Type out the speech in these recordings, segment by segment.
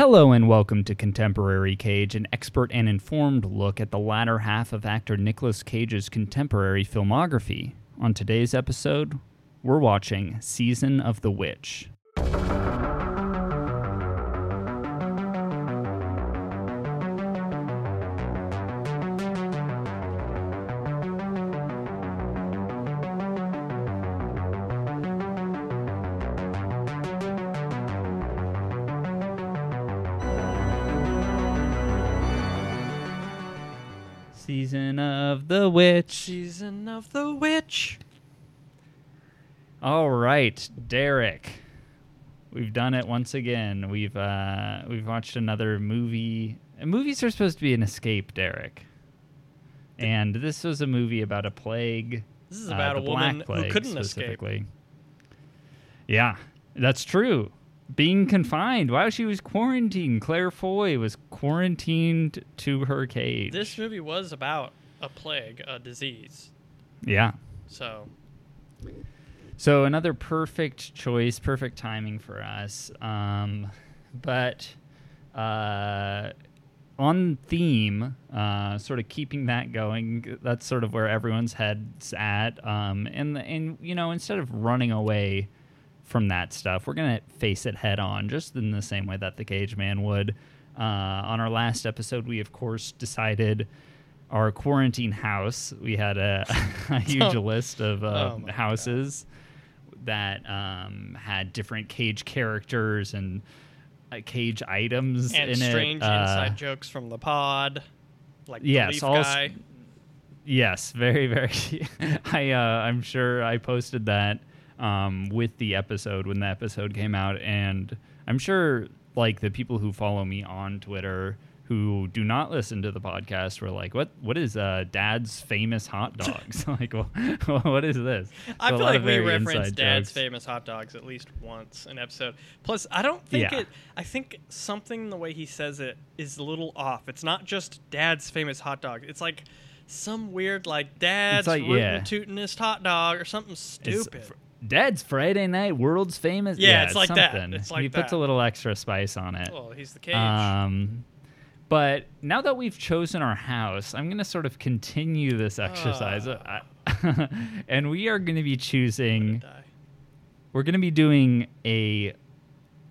Hello and welcome to Contemporary Cage, an expert and informed look at the latter half of actor Nicolas Cage's contemporary filmography. On today's episode, we're watching Season of the Witch. Witch. Season of the Witch. All right, Derik. We've done it once again. We've uh, we've watched another movie. Movies are supposed to be an escape, Derik. And this was a movie about a plague. This is uh, about the a woman who Plague couldn't escape. specifically. Yeah, that's true. Being confined while she was quarantined, Claire Foy was quarantined to her cage. This movie was about a plague, a disease. yeah. So So another perfect choice, perfect timing for us. Um, but uh, on theme, uh, sort of keeping that going. That's sort of where everyone's heads at. Um, and and you know, instead of running away from that stuff, we're gonna face it head on, just in the same way that the Cage Man would. Uh, on our last episode, we of course decided our quarantine house. We had a, a huge list of uh, Oh my houses that um, had different cage characters and uh, cage items and in strange it. Uh, inside jokes from the pod, like yes, all guy. Yes, very, very. I, uh, I'm sure I posted that um, with the episode when the episode came out, and I'm sure like the people who follow me on Twitter who do not listen to the podcast were like, "What? What is uh, Dad's famous hot dogs? like, well, what is this?" I So a feel like we very reference inside Dad's jokes. famous hot dogs at least once an episode. Plus, I don't think Yeah. it. I think something the way he says it is a little off. It's not just Dad's famous hot dog. It's like some weird like Dad's like, yeah. tootin'est hot dog or something stupid. fr- Dad's Friday Night World's Famous. Yeah, it's like that. something. It's like he puts a little extra spice on it. oh, he's the cage. Um, but now that we've chosen our house, I'm going to sort of continue this exercise. I- and we are going to be choosing, we're going to be doing a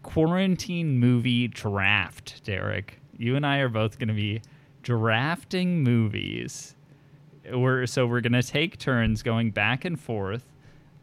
quarantine movie draft, Derik. You and I are both going to be drafting movies. We're, so we're going to take turns going back and forth,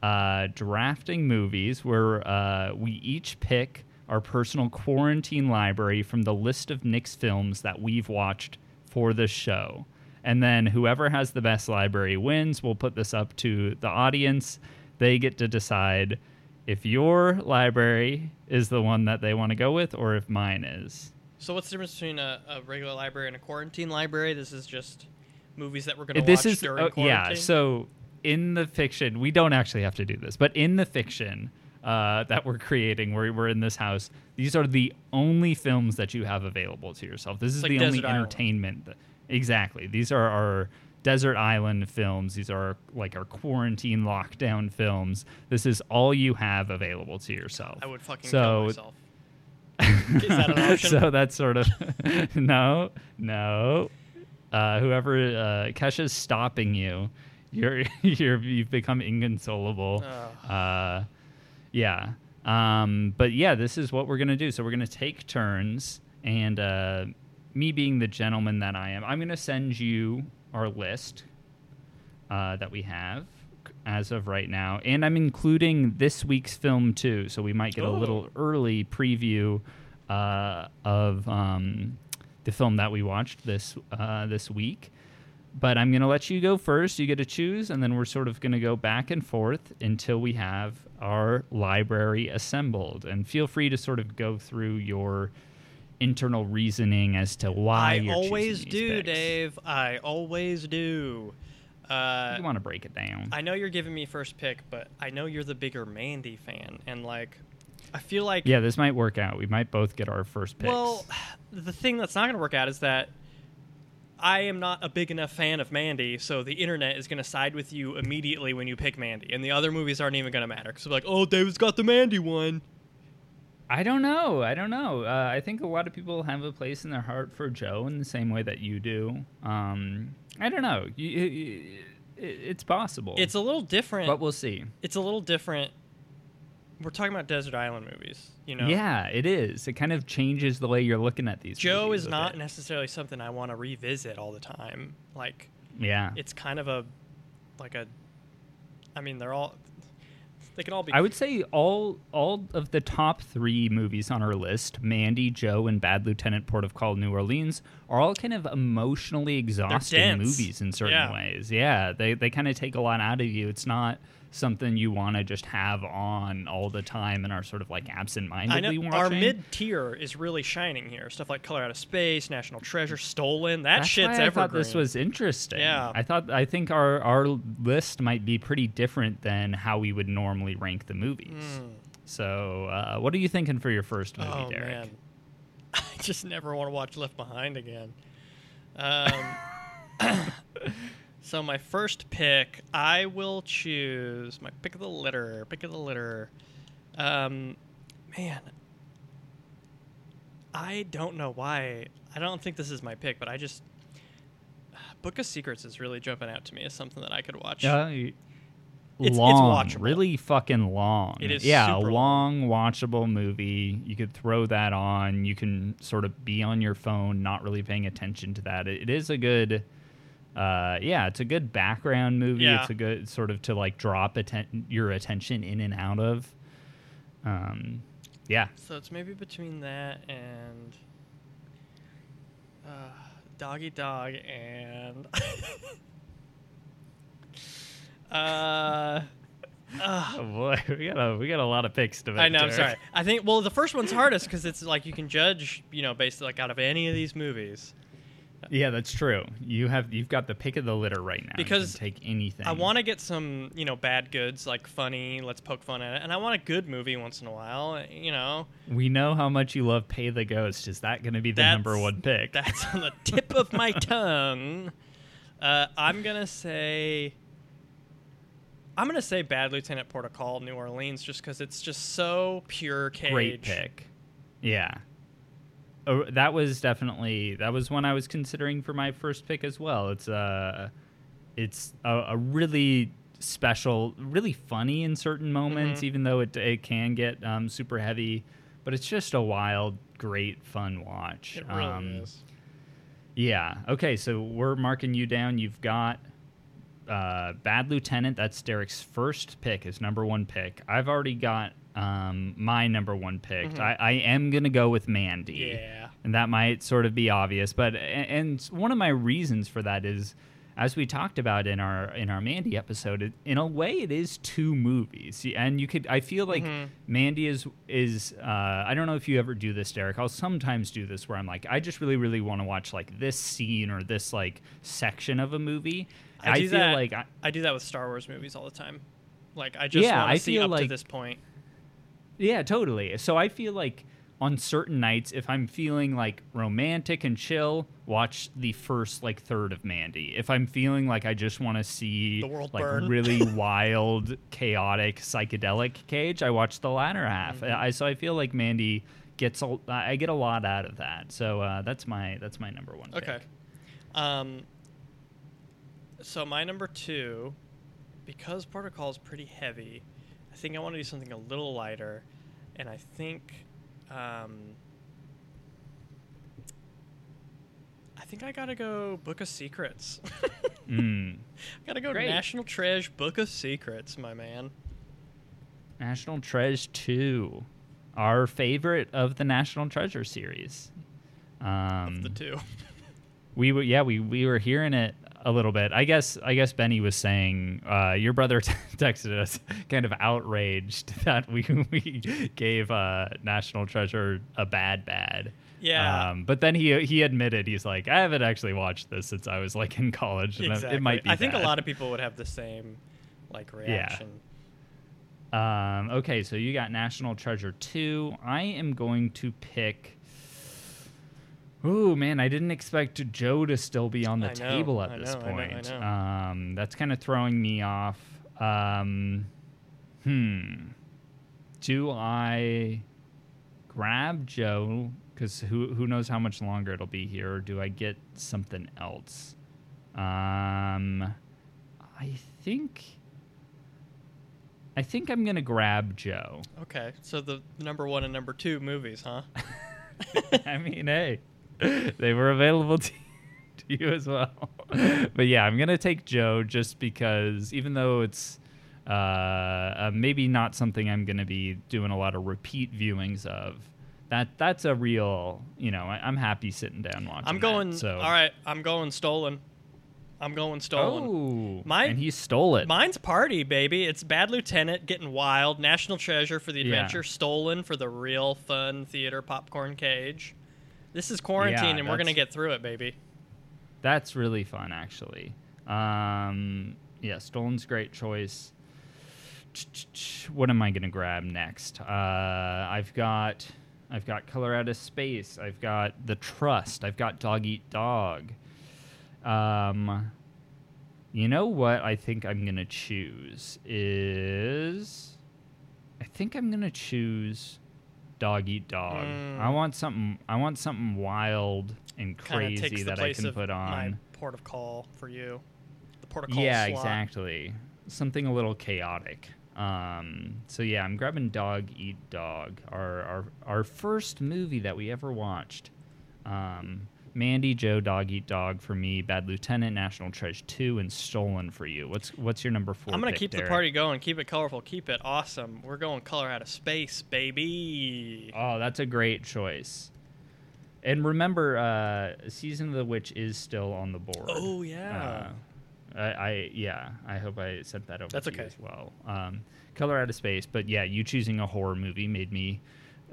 uh, drafting movies where uh, we each pick our personal quarantine library from the list of Nick's films that we've watched for the show. And then whoever has the best library wins. We'll put this up to the audience. They get to decide if your library is the one that they want to go with or if mine is. So what's the difference between a, a regular library and a quarantine library? This is just movies that we're gonna this watch is during oh, quarantine. yeah so in the fiction we don't actually have to do this but in the fiction uh, that we're creating where we're in this house these are the only films that you have available to yourself this is like the only Island. entertainment that, exactly these are our desert island films these are like our quarantine lockdown films this is all you have available to yourself I would fucking so kill myself. Is that an option? so that's sort of no, no. Uh, whoever uh, Kesha's stopping you, you're you're you've become inconsolable. Ugh. Uh, yeah. Um, but yeah, this is what we're gonna do. So we're gonna take turns, and uh, me being the gentleman that I am, I'm gonna send you our list uh, that we have as of right now, and I'm including this week's film too. So we might get a little Oh. early preview uh, of um, the film that we watched this uh, this week. But I'm gonna let you go first. You get to choose, and then we're sort of gonna go back and forth until we have our library assembled. And feel free to sort of go through your internal reasoning as to why I you're always do, picks. Dave. I always do. Uh, You want to break it down? I know you're giving me first pick, but I know you're the bigger Mandy fan, and like, I feel like yeah, this might work out. We might both get our first picks. Well, the thing that's not going to work out is that I am not a big enough fan of Mandy, so the internet is going to side with you immediately when you pick Mandy, and the other movies aren't even going to matter because like, oh, David's got the Mandy one. I don't know. I don't know. Uh, I think a lot of people have a place in their heart for Joe in the same way that you do. Um, I don't know. You, you, it, it's possible. It's a little different. but we'll see. it's a little different. We're talking about desert island movies, you know. Yeah, it is. It kind of changes the way you're looking at these. Joe is not necessarily something I want to revisit all the time. Like Yeah. it's kind of a like a I mean, they're all they can all be I would say all all of the top three movies on our list, Mandy, Joe, and Bad Lieutenant Port of Call New Orleans, are all kind of emotionally exhausting movies in certain Yeah. ways. Yeah, they they kind of take a lot out of you. It's not something you want to just have on all the time and are sort of like I know absent-mindedly watching. our mid tier is really shining here. Stuff like Color Out of Space, National Treasure, Stolen. That That's shit's why I evergreen. thought this was interesting. Yeah. I thought I think our our list might be pretty different than how we would normally rank the movies. So, uh, what are you thinking for your first movie, Hmm. Oh Derik? man, I just never want to watch Left Behind again. Um, so my first pick, I will choose my pick of the litter. Pick of the litter. Um, man, I don't know why. I don't think this is my pick, but I just Book of Secrets is really jumping out to me as something that I could watch. Yeah, you- It's- it's long, watchable. really fucking long. It is yeah, a super long, watchable movie. You could throw that on. You can sort of be on your phone, not really paying attention to that. It, it is a good, uh, yeah, it's a good background movie. Yeah. It's a good sort of to like drop atten- your attention in and out of. Um, yeah, So it's maybe between that and uh, Doggy Dog and uh, uh, oh boy, we got a we got a lot of picks to make. I know. I'm sorry. I think well, the first one's hardest because it's like you can judge, you know, based like out of any of these movies. Yeah, that's true. You have you've got the pick of the litter right now. You can Because take anything. I want to get some, you know, bad goods like funny. Let's poke fun at it, and I want a good movie once in a while. You know, We know how much you love Pay the Ghost. Is that going to be the number one pick? That's on the tip of my tongue. Uh, I'm gonna say. I'm gonna say Bad Lieutenant Port of Call, New Orleans, just because it's just so pure cage. Great pick. Yeah. That was definitely that was one I was considering for my first pick as well. It's uh it's a, a really special, really funny in certain moments, Mhm. even though it it can get um, super heavy. But it's just a wild, great, fun watch. It really um, is. Yeah. Okay. So we're marking you down. You've got uh, Bad Lieutenant. That's Derik's first pick, his number one pick. I've already got um, my number one picked. Mhm. I, I am gonna go with Mandy. Yeah. And that might sort of be obvious, but and one of my reasons for that is, as we talked about in our in our Mandy episode, it, in a way it is two movies, and you could I feel like Mhm. Mandy is is uh, I don't know if you ever do this, Derik. I'll sometimes do this where I'm like I just really really want to watch like this scene or this like section of a movie. I do feel that. like I, I do that with Star Wars movies all the time. Like I just Yeah, want I to see up to like- this point. Yeah, totally. So I feel like on certain nights, if I'm feeling like romantic and chill, watch the first like third of Mandy. If I'm feeling like I just want to see The world like burn. really wild, chaotic, psychedelic Cage, I watch the latter half. Mm-hmm. I so I feel like Mandy gets a, I get a lot out of that. So uh, that's my that's my number one. Okay. Um. So my number two, because Protocol is pretty heavy, I think I want to do something a little lighter, and I think, um, I think I gotta go Book of Secrets. Mm. gotta go Great. National Treasure Book of Secrets, my man. National Treasure two, our favorite of the National Treasure series. Um, Of the two. We were yeah we we were hearing it a little bit. I guess I guess Benny was saying uh, your brother t- texted us kind of outraged that we we gave uh, National Treasure a bad bad. Yeah. Um, but then he he admitted he's like I haven't actually watched this since I was like in college. And exactly. It might be. I think a lot of people would have the same, like reaction. Yeah. Um, okay, so you got National Treasure 2. I am going to pick. Ooh, man, I didn't expect Joe to still be on the I know, table at I this know, know, I point. know. Um, that's kind of throwing me off. Um, hmm. Do I. grab Joe because who who knows how much longer it'll be here, or do I get something else? Um, I think. I think I'm gonna grab Joe. Okay, so the number one and number two movies, huh? I mean, hey, they were available to, to you as well. but yeah, I'm gonna take Joe just because, even though it's uh, uh, maybe not something I'm gonna be doing a lot of repeat viewings of, that that's a real, you know, I, I'm happy sitting down watching. I'm that, going. so All right, I'm going stolen. I'm going stolen. Oh, Mine- and he stole it. Mine's party, baby. It's Bad Lieutenant, Getting Wild, National Treasure for the Yeah. adventure, Stolen for the real fun theater popcorn cage. This is quarantine, Yeah, and we're gonna get through it, baby. That's really fun, actually. Um, yeah, Stolen's great choice. What am I gonna grab next? Uh, I've got, I've got Color Out of Space. I've got The Trust. I've got Dog Eat Dog. Um, you know what? I think I'm gonna choose is, I think I'm gonna choose Dog Eat Dog. Mm. I want something. I want something wild and crazy that I can of put my on. port of call for you. The port of call. Yeah, slot. exactly. Something a little chaotic. Um, so yeah, I'm grabbing Dog Eat Dog, our our our first movie that we ever watched. Um, Mandy, Joe, Dog Eat Dog for me. Bad Lieutenant, National Treasure two, and Stolen for you. What's what's your number 4 I'm gonna keep Derik? the party going, keep it colorful, keep it awesome. We're going color out of space, baby. Oh, that's a great choice. And remember, uh, Season of the Witch is still on the board. Oh yeah. Uh, I, I yeah, I hope I sent that over That's to you okay. as well. Um, Color Out of Space, but yeah, you choosing a horror movie made me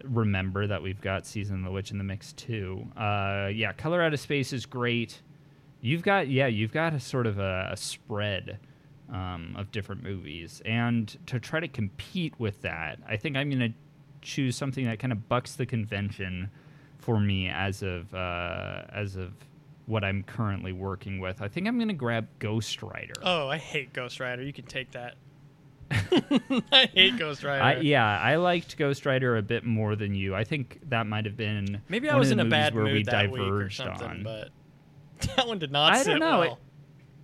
remember that we've got Season of the Witch in the mix too. Uh, yeah, Color Out of Space is great. You've got yeah, you've got a sort of a, a spread um, of different movies, and to try to compete with that, I think I'm gonna choose something that kind of bucks the convention for me as of uh, as of what I'm currently working with. I think I'm gonna grab Ghost Rider. Oh, I hate Ghost Rider. You can take that. I hate Ghost Rider. I, yeah, I liked Ghost Rider a bit more than you. I think that might have been Maybe I was in a bad where we mood that week or diverged something, on. but that one did not I don't know. well.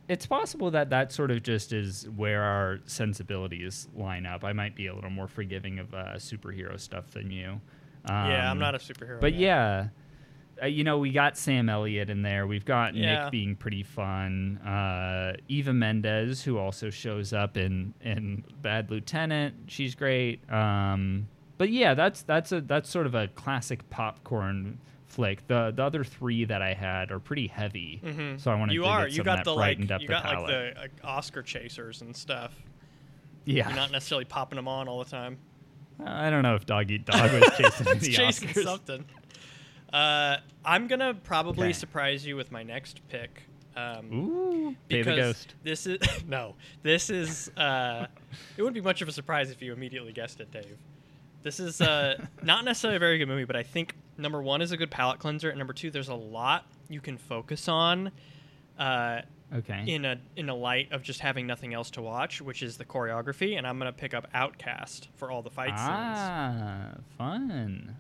It's possible that that sort of just is where our sensibilities line up. I might be a little more forgiving of uh, superhero stuff than you. yeah, I'm Um, not a superhero. But guy. yeah, uh, you know, we got Sam Elliott in there. We've got Yeah. Nick being pretty fun. Uh, Eva Mendes, who also shows up in in Bad Lieutenant, she's great. Um, but yeah, that's that's a that's sort of a classic popcorn flick. The the other three that I had are pretty heavy, Mhm. so I you to are. get You got that the like. brightened up You the got like the like, Oscar chasers and stuff. yeah, You're not necessarily popping them on all the time. I don't know if Dog Eat Dog was chasing the chasing Oscars. something. Uh, I'm gonna probably Okay. surprise you with my next pick. Um, Ooh, the because Ghost. this is no. This is. Uh, it wouldn't be much of a surprise if you immediately guessed it, Dave. This is uh, not necessarily a very good movie, but I think number one is a good palate cleanser, and number two, there's a lot you can focus on. Uh, Okay. in a in a light of just having nothing else to watch, which is the choreography, and I'm gonna pick up Outcast for all the fight scenes ah, fun,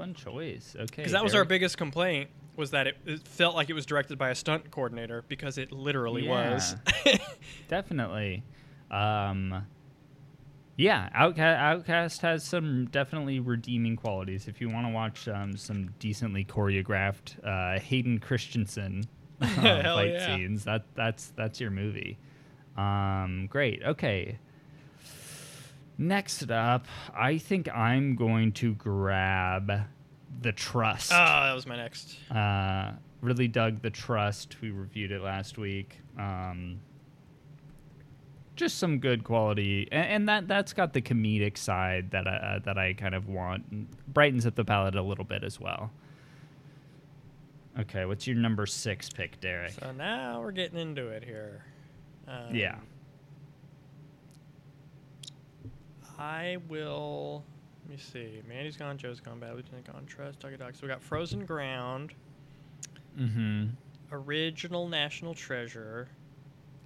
fun choice. Okay, because that was our biggest complaint was that it, it felt like it was directed by a stunt coordinator because it literally was. Definitely. Um, yeah, Outcast, Outcast has some definitely redeeming qualities. If you want to watch um, some decently choreographed uh, Hayden Christensen Hell fight yeah. scenes, that that's that's your movie. Um, great. Okay. Next up, I think I'm going to grab the Trust. oh, that was my next. Uh, really dug the trust. We reviewed it last week. Um, just some good quality, and, and that that's got the comedic side that I, uh, that I kind of want. brightens up the palette a little bit as well. Okay, what's your number six pick, Derik? So now we're getting into it here. Um, yeah. I will. Let me see. Mandy's gone. Joe's gone. Bad Lieutenant gone. Trust. Doggy Dog. So we got Frozen Ground. Mm-hmm. Original National Treasure.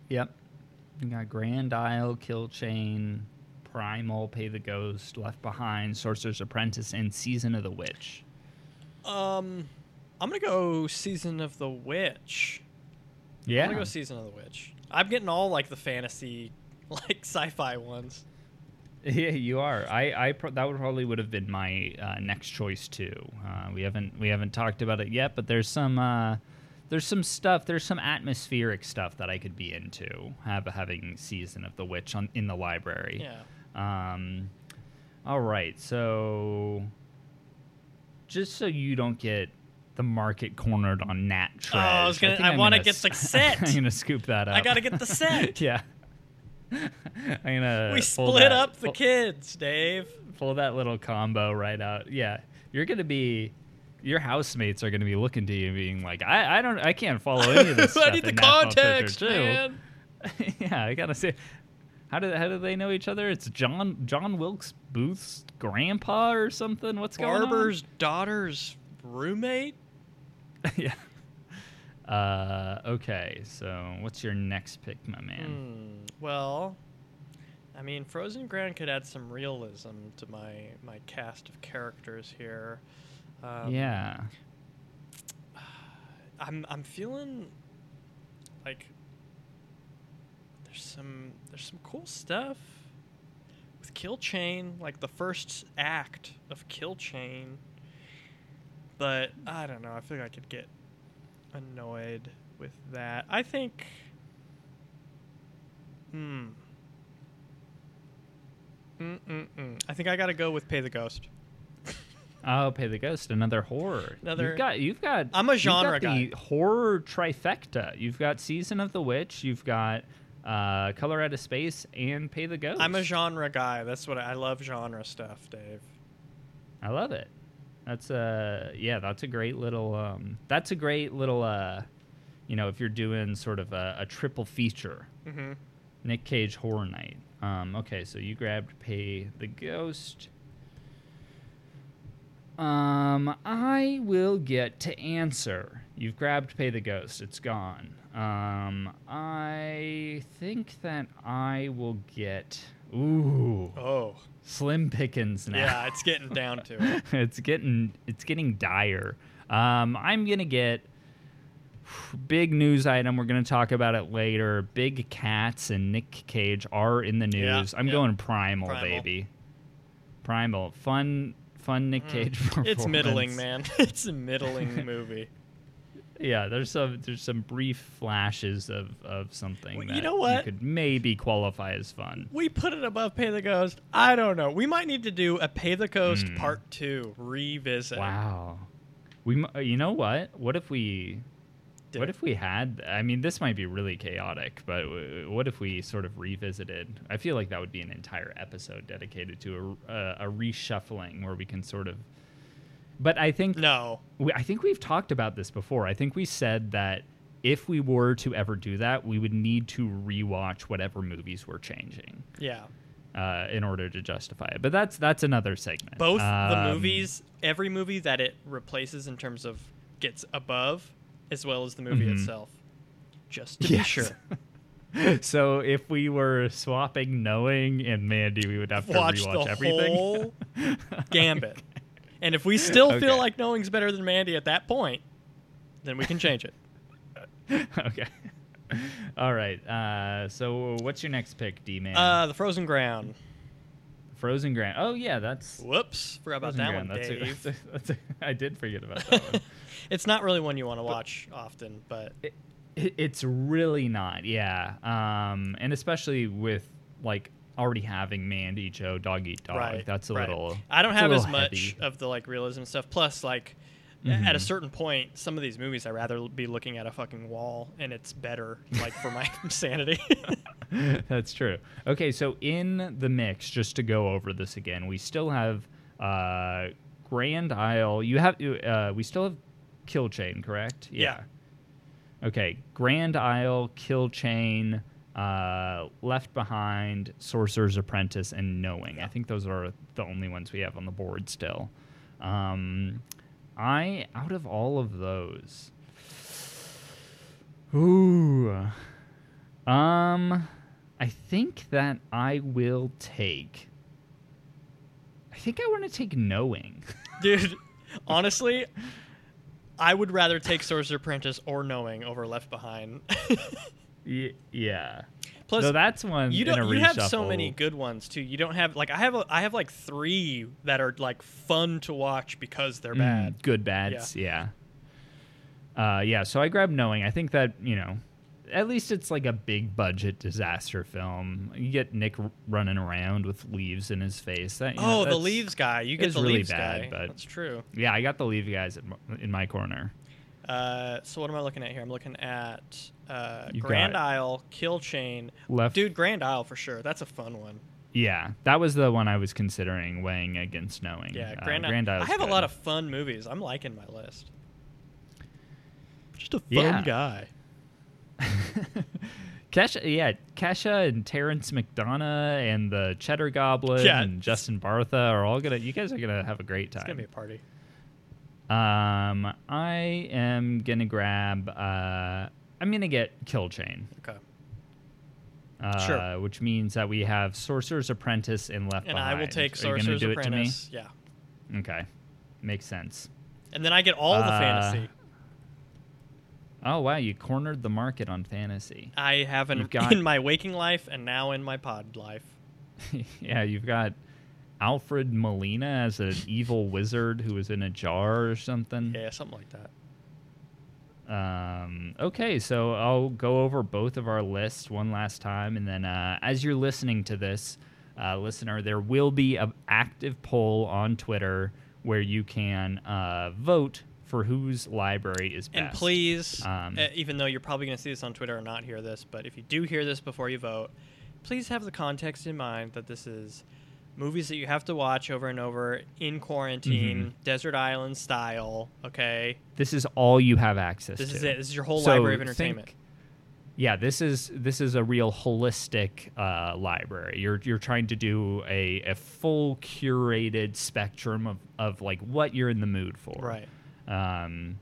Yep. We got Grand Isle, Kill Chain, Primal, Pay the Ghost, Left Behind, Sorcerer's Apprentice, and Season of the Witch. Um, I'm gonna go Season of the Witch. Yeah. I'm gonna go Season of the Witch. I'm getting all like the fantasy, like sci-fi ones. Yeah, you are. I, I pro- that would probably would have been my uh, next choice too. Uh, we haven't we haven't talked about it yet, but there's some uh, there's some stuff. There's some atmospheric stuff that I could be into. Have having season of the witch on in the library. Yeah. Um, all right, so just so you don't get the market cornered on Nat Treasure. Oh, I was gonna- I I'm wanna get the set. I'm gonna scoop that up. I gotta get the set. yeah. I'm gonna. we split that- up the pull- kids, Dave. pull that little combo right out. Yeah, you're gonna be. Your housemates are gonna be looking to you, and being like, "I, I don't, I can't follow any of this I need the in National Treasure context, man. yeah, I gotta say, how do how do they know each other? It's John John Wilkes Booth's grandpa or something. What's Barber's going on? Barber's daughter's roommate. yeah. Uh, okay, so what's your next pick, my man? Hmm. Well, I mean, Frozen Ground could add some realism to my my cast of characters here. Um, yeah. I'm I'm feeling like there's some there's some cool stuff with Kill Chain, like the first act of Kill Chain. But I don't know. I feel like I could get annoyed with that. I think. Hmm. Mm-mm-mm. I think I gotta go with Pay the Ghost. Oh, Pay the Ghost, another horror. Another- You've got, you've got. I'm a genre the guy. horror trifecta. You've got Season of the Witch. You've got uh, Color Out of Space and Pay the Ghost. I'm a genre guy. That's what I, I love. Genre stuff, Dave. I love it. That's uh yeah, that's a great little um that's a great little uh you know, if you're doing sort of a, a triple feature. Mm-hmm. Nick Cage Horror Night. Um okay, so you grabbed Pay the Ghost. Um I will get to answer. You've grabbed Pay the Ghost. It's gone. Um I think that I will get Ooh, Oh, Slim Pickens now. yeah, it's getting down to it. it's getting it's getting dire. Um, I'm gonna get big news item. We're gonna talk about it later. Big Cats and Nick Cage are in the Yeah, news. I'm yeah. going Primal, Primal. baby. Primal, fun, fun Nick Cage. For It's middling, man. it's a middling movie. Yeah, there's some there's some brief flashes of of something Well, that you know what? could maybe qualify as fun. We put it above Pay the Ghost. I don't know. We might need to do a Pay the Ghost Hmm. Part Two revisit. Wow. We, uh, you know what? What if we, Did- what if we had? I mean, this might be really chaotic, but w- what if we sort of revisited? I feel like that would be an entire episode dedicated to a, a, a reshuffling where we can sort of. But I think No. we, I think we've talked about this before. I think we said that if we were to ever do that, we would need to rewatch whatever movies we're changing Yeah. uh, in order to justify it. But that's that's another segment. Both the Um, movies, every movie that it replaces in terms of gets above, as well as the movie Mhm. itself. Just to Yes. be sure. so if we were swapping knowing and Mandy, we would have to Watch rewatch the everything. whole gambit. And if we still feel Okay. like knowing's better than Mandy at that point, then we can change it. okay. All right. Uh, so what's your next pick, D man? Uh, the Frozen Ground. Frozen Ground. Oh yeah, that's Whoops, forgot about Frozen that Ground. one, That's a- Dave. that's a- that's a- I did forget about that one. it's not really one you want to watch often, but It- it's really not. Yeah. Um, and especially with like already having Mandy, Joe, Dog Eat Dog. right, That's a right. little. I don't have as much heavy. of the like realism stuff. Plus, like at a certain point, some of these movies I'd rather be looking at a fucking wall, and it's better, like for my sanity. That's true. Okay, so in the mix, just to go over this again, we still have uh, Grand Isle. You have uh, we still have Kill Chain, correct? Yeah. Okay, Grand Isle, Kill Chain, uh, Left Behind, Sorcerer's Apprentice, and Knowing. I think those are the only ones we have on the board still. Um, I out of all of those, ooh, um, I think that I will take I think I want to take knowing. Dude, honestly, I would rather take Sorcerer Apprentice or Knowing over Left Behind. Y- yeah. Plus, so that's one. you don't. You have so many good ones too. You don't have like I have. A, I have like three that are like fun to watch because they're Mm, bad. good bads. Yeah. Uh, yeah. So I grabbed knowing. I think that you know, at least it's like a big budget disaster film. You get Nick r- running around with leaves in his face. That, you know, Oh, the leaves guy. You get the really leaves bad, guy. but- That's true. Yeah, I got the leave guys in my corner. Uh, so what am I looking at here? I'm looking at uh, You've Grand Isle, Kill Chain. Left. Dude, Grand Isle for sure. That's a fun one. Yeah, that was the one I was considering weighing against knowing. Yeah, Uh, Grand, Grand Isle. I have a lot of fun movies. I'm liking my list. Just a fun Yeah. guy. Kesha, yeah, Kesha and Terence McDonagh and the Cheddar Goblin Yeah. and Justin Bartha are all gonna. You guys are gonna have a great time. It's gonna be a party. Um, I am gonna grab. Uh, I'm gonna get Kill Chain. Okay. Uh, Sure. Which means that we have Sorcerer's Apprentice and Left And Behind. I will take Are you gonna Sorcerer's do it to me? Apprentice. Yeah. Okay, makes sense. And then I get all the Uh, fantasy. Oh wow, you cornered the market on fantasy. I haven't got- in my waking life and now in my pod life. yeah, you've got Alfred Molina as an evil wizard who was in a jar or something. Yeah, something like that. Um, okay, so I'll go over both of our lists one last time, and then uh, as you're listening to this, uh, listener, there will be an active poll on Twitter where you can uh, vote for whose library is best. And please, Um, uh, even though you're probably going to see this on Twitter or not hear this, but if you do hear this before you vote, please have the context in mind that this is movies that you have to watch over and over in quarantine, Mm-hmm. desert island style. Okay, this is all you have access this to. is it. This is your whole So library of think- entertainment. yeah, this is this is a real holistic uh, library. You're you're trying to do a, a full curated spectrum of, of like what you're in the mood for. Right. Um,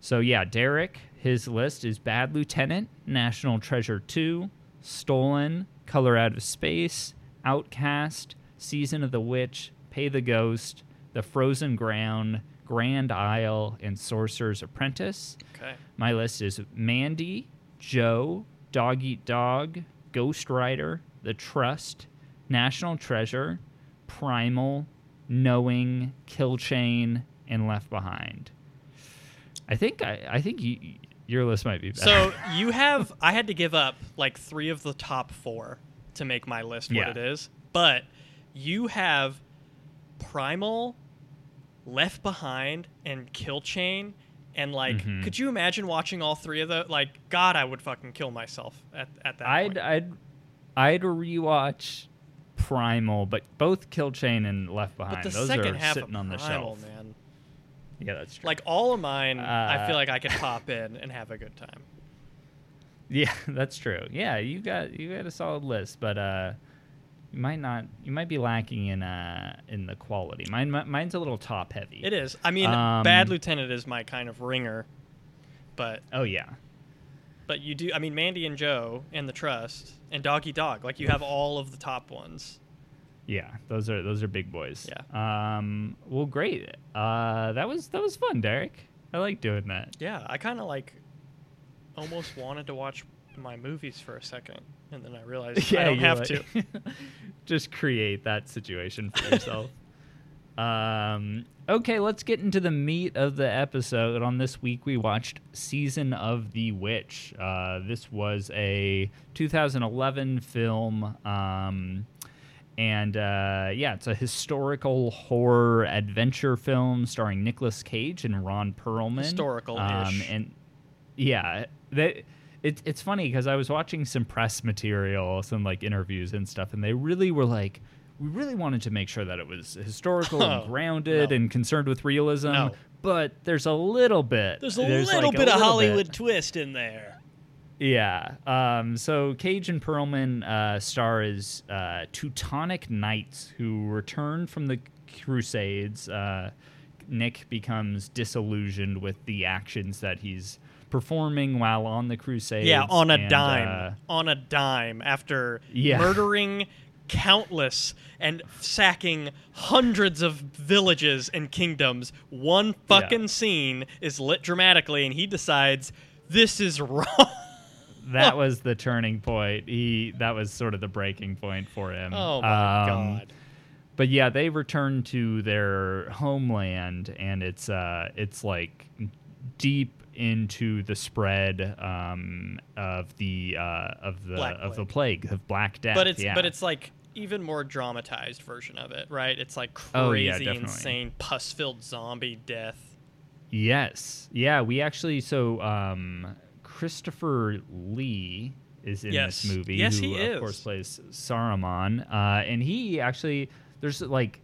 so yeah, Derik, his list is Bad Lieutenant, National Treasure Two, Stolen, Color Out of Space, Outcast, Season of the Witch, Pay the Ghost, The Frozen Ground, Grand Isle, and Sorcerer's Apprentice. Okay. My list is Mandy, Joe, Dog Eat Dog, Ghost Rider, The Trust, National Treasure, Primal, Knowing, Kill Chain, and Left Behind. I think I, I think you, your list might be better. So you have I had to give up like three of the top four to make my list what it is. But you have Primal, Left Behind, and Kill Chain. And like, Mhm. could you imagine watching all three of the like God, I would fucking kill myself at, at that I'd point. I'd I'd rewatch Primal, but both Kill Chain and Left Behind. but the those second are half sitting of on the Primal, shelf. man. Yeah, that's true. Like all of mine, I feel Uh, like I could pop in and have a good time. Yeah, that's true. Yeah, you got you got a solid list, but uh, you might not. You might be lacking in uh in the quality. Mine mi- mine's a little top heavy. It is. I mean, Um, Bad Lieutenant is my kind of ringer, but Oh yeah, But you do. I mean, Mandy and Joe and the Trust and Doggy Dog. Like you have all of the top ones. yeah. Those are those are big boys. Yeah. Um. Well, great. Uh, that was that was fun, Derik. I like doing that. Yeah, I kind of like almost wanted to watch my movies for a second, and then I realized I don't have like- to. Just create that situation for yourself. um, okay, let's get into the meat of the episode. On this week, we watched Season of the Witch. Uh, this was a 2011 film. Um, and uh, yeah, it's a historical horror adventure film starring Nicolas Cage and Ron Perlman. Historical-ish. Um, and yeah, that it's it's funny because I was watching some press material, some like interviews and stuff, and they really were like, we really wanted to make sure that it was historical Oh, and grounded no. and concerned with realism. No. But there's a little bit. There's a like, little bit of little Hollywood bit. twist in there. Yeah. Um, so Cage and Perlman uh, star as uh, Teutonic Knights who return from the Crusades. Uh, Nick becomes disillusioned with the actions that he's performing while on the crusade. Yeah, on a and, dime. uh, on a dime after Yeah. murdering countless and sacking hundreds of villages and kingdoms. One fucking Yeah. scene is lit dramatically, and he decides this is wrong. that was the turning point. He that was sort of the breaking point for him. oh my Um, god. But yeah, they return to their homeland, and it's uh, it's like deep into the spread um, of the uh, of the Black of the Plague. plague of Black Death. But it's yeah. but it's like even more dramatized version of it, right? It's like crazy, Oh, yeah, insane, pus-filled zombie death. yes, yeah. We actually so um, Christopher Lee is in Yes. this movie. Yes, who he of is. course plays Saruman, uh, and he actually there's like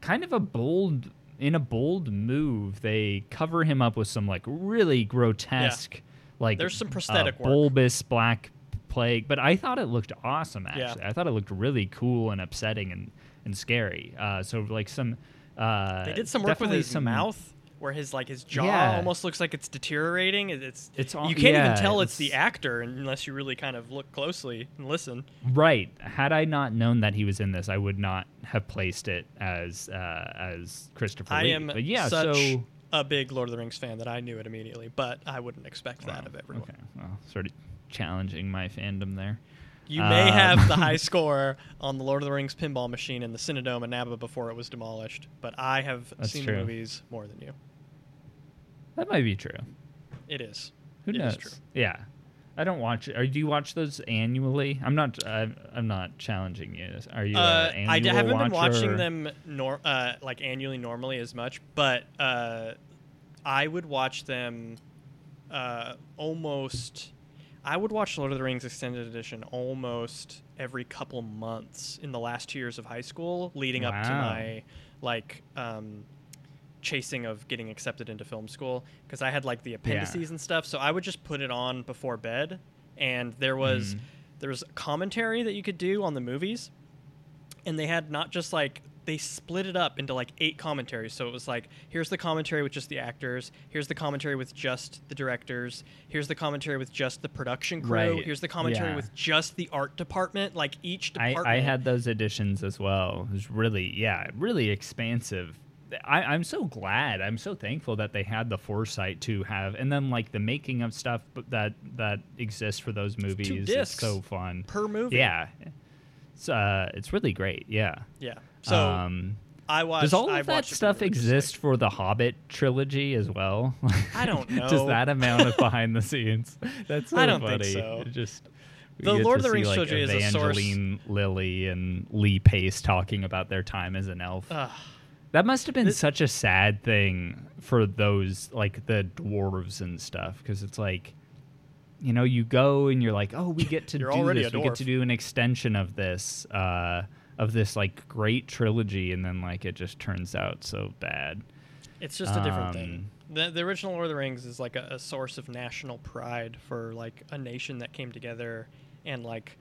kind of a bold in a bold move they cover him up with some like really grotesque like There's some uh, prosthetic work. bulbous black plague but i thought it looked awesome Yeah. actually i thought it looked really cool and upsetting and and scary uh so like some uh They did some work with his some mouth, where his like his jaw Yeah. almost looks like it's deteriorating. It's It's all- you can't yeah, even tell it's, it's- the actor unless you really kind of look closely and listen. right had i not known that he was in this i would not have placed it as uh as christopher I lee am but yeah such so a big Lord of the Rings fan that I knew it immediately, but I wouldn't expect that of everyone. okay well sort of challenging my fandom there You may Um, have the high score on the Lord of the Rings pinball machine in the Cinedome in Napa before it was demolished, but I have seen true. the movies more than you. That might be true It is. Who It is knows? true. Yeah, I don't watch. Or do you watch those annually? I'm not. I'm, I'm not challenging you. Are you? Uh, an I d- haven't been watching them nor uh, like annually normally as much, but uh, I would watch them uh, almost. I would watch Lord of the Rings Extended Edition almost every couple months in the last two years of high school, leading up to my like um, chasing of getting accepted into film school because I had like the appendices and stuff. So I would just put it on before bed, and there was Mhm. there was commentary that you could do on the movies, and they had not just like they split it up into like eight commentaries. So it was like here's the commentary with just the actors, here's the commentary with just the directors, here's the commentary with just the production crew, Right. here's the commentary Yeah. with just the art department. Like each I. I had those editions as well. It was really, yeah, really expansive. I, I'm so glad. I'm so thankful that they had the foresight to have, and then like the making of stuff that that exists for those movies. It's discs so fun. per movie. Yeah, it's uh, it's really great. Yeah. yeah. So um, I watched. Does all I of that stuff exist for the Hobbit trilogy as well? I don't know. Does that amount of behind the scenes? That's so I don't funny. think so. It Just The Lord of the Rings like, trilogy is a source- Lilly and Lee Pace talking about their time as an elf. Ugh. That must have been This- such a sad thing for those like the dwarves and stuff because it's like you know you go and you're like oh we get to do this. we get to do an extension of this uh of this like great trilogy and then like it just turns out so bad. It's just a different Um, thing. The, the original Lord of the Rings is like a, a source of national pride for like a nation that came together and like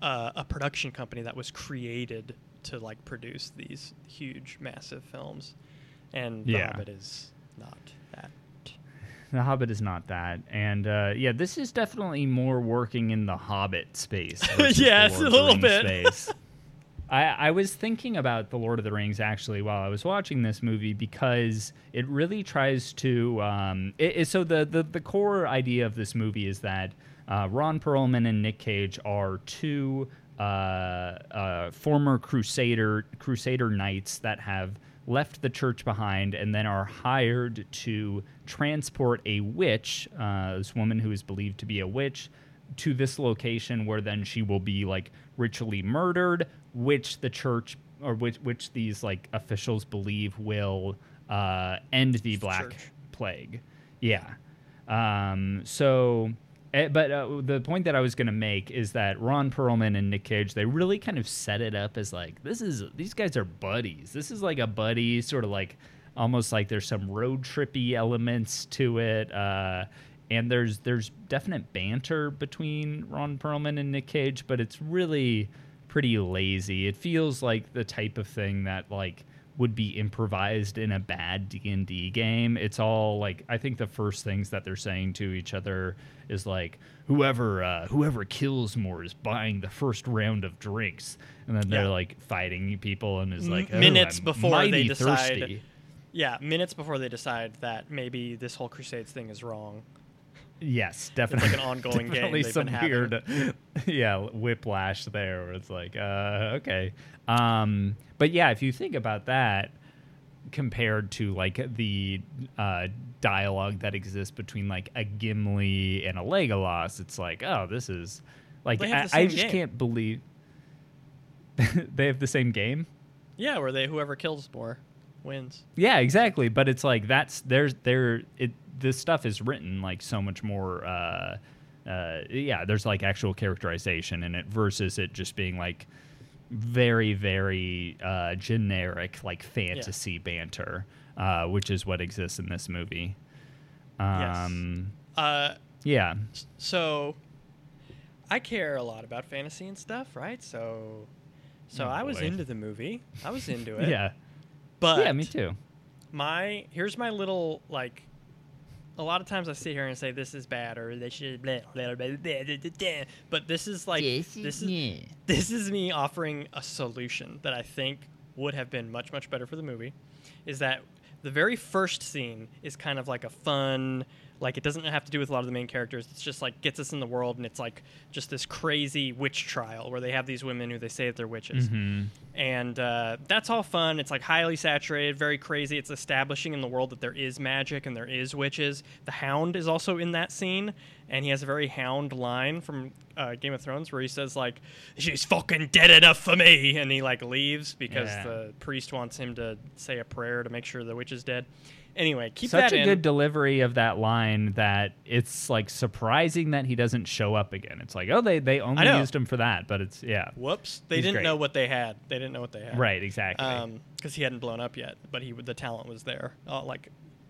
uh, a production company that was created to like produce these huge, massive films. And The Yeah. Hobbit is not that. The Hobbit is not that, and uh, yeah, this is definitely more working in the Hobbit space. the Yes, a little bit. Space. I, I was thinking about the Lord of the Rings actually while I was watching this movie because it really tries to. Um, it, it- so the, the the core idea of this movie is that uh, Ron Perlman and Nick Cage are two former Crusader Crusader knights that have left the church behind and then are hired to transport a witch, uh, this woman who is believed to be a witch, to this location where then she will be like ritually murdered, which the church or which which these like officials believe will uh, end the black church. plague. Yeah. Um, so, but uh, the point that I was going to make is that Ron Perlman and Nick Cage, they really kind of set it up as like, this is, these guys are buddies. This is like a buddy, sort of like, almost like there's some road trippy elements to it. Uh, and there's there's definite banter between Ron Perlman and Nick Cage, but it's really pretty lazy. It feels like the type of thing that like would be improvised in a bad D&D game. It's all like I think the first things that they're saying to each other is like whoever uh, whoever kills more is buying the first round of drinks. And then they're Yeah. like fighting people and is like M- minutes "Oh, I'm before they decide- thirsty." Yeah, minutes before they decide that maybe this whole Crusades thing is wrong. Yes, definitely. like an ongoing game definitely they've some been weird, yeah, whiplash there where it's like, uh, okay. Um, but yeah, if you think about that compared to like the uh, dialogue that exists between like a Gimli and a Legolas, it's like, oh, this is like I, I just game. can't believe they have the same game. Yeah, where they whoever kills more wins. Yeah, exactly. But it's like that's there's there it this stuff is written like so much more. Uh, uh, yeah, there's like actual characterization in it versus it just being like very very uh, generic like fantasy banter, uh, which is what exists in this movie. Um, Uh, Yeah. so I care a lot about fantasy and stuff, right? So, so Oh, I was boy. into the movie. I was into it. Yeah. But yeah, me too. my here's my little like a lot of times I sit here and say this is bad or they should blah, blah, blah, blah, blah, blah, blah. but this is like this is this is me offering a solution that I think would have been much much better for the movie is that the very first scene is kind of like a fun like it doesn't have to do with a lot of the main characters it's just like gets us in the world and it's like just this crazy witch trial where they have these women who they say that they're witches Mhm. and uh, that's all fun. It's like highly saturated, very crazy. It's establishing in the world that there is magic and there is witches. The Hound is also in that scene, and he has a very Hound line from uh, Game of Thrones where he says like, "She's fucking dead enough for me," and he like leaves because Yeah. the priest wants him to say a prayer to make sure the witch is dead. Anyway, keep Such that a in. good delivery of that line that it's like surprising that he doesn't show up again. It's like, oh, they they only know. used him for that, but it's yeah, Whoops! They He's didn't great. know what they had. They didn't know what they had. right, exactly. because he hadn't blown up yet, but he the talent was there, uh, like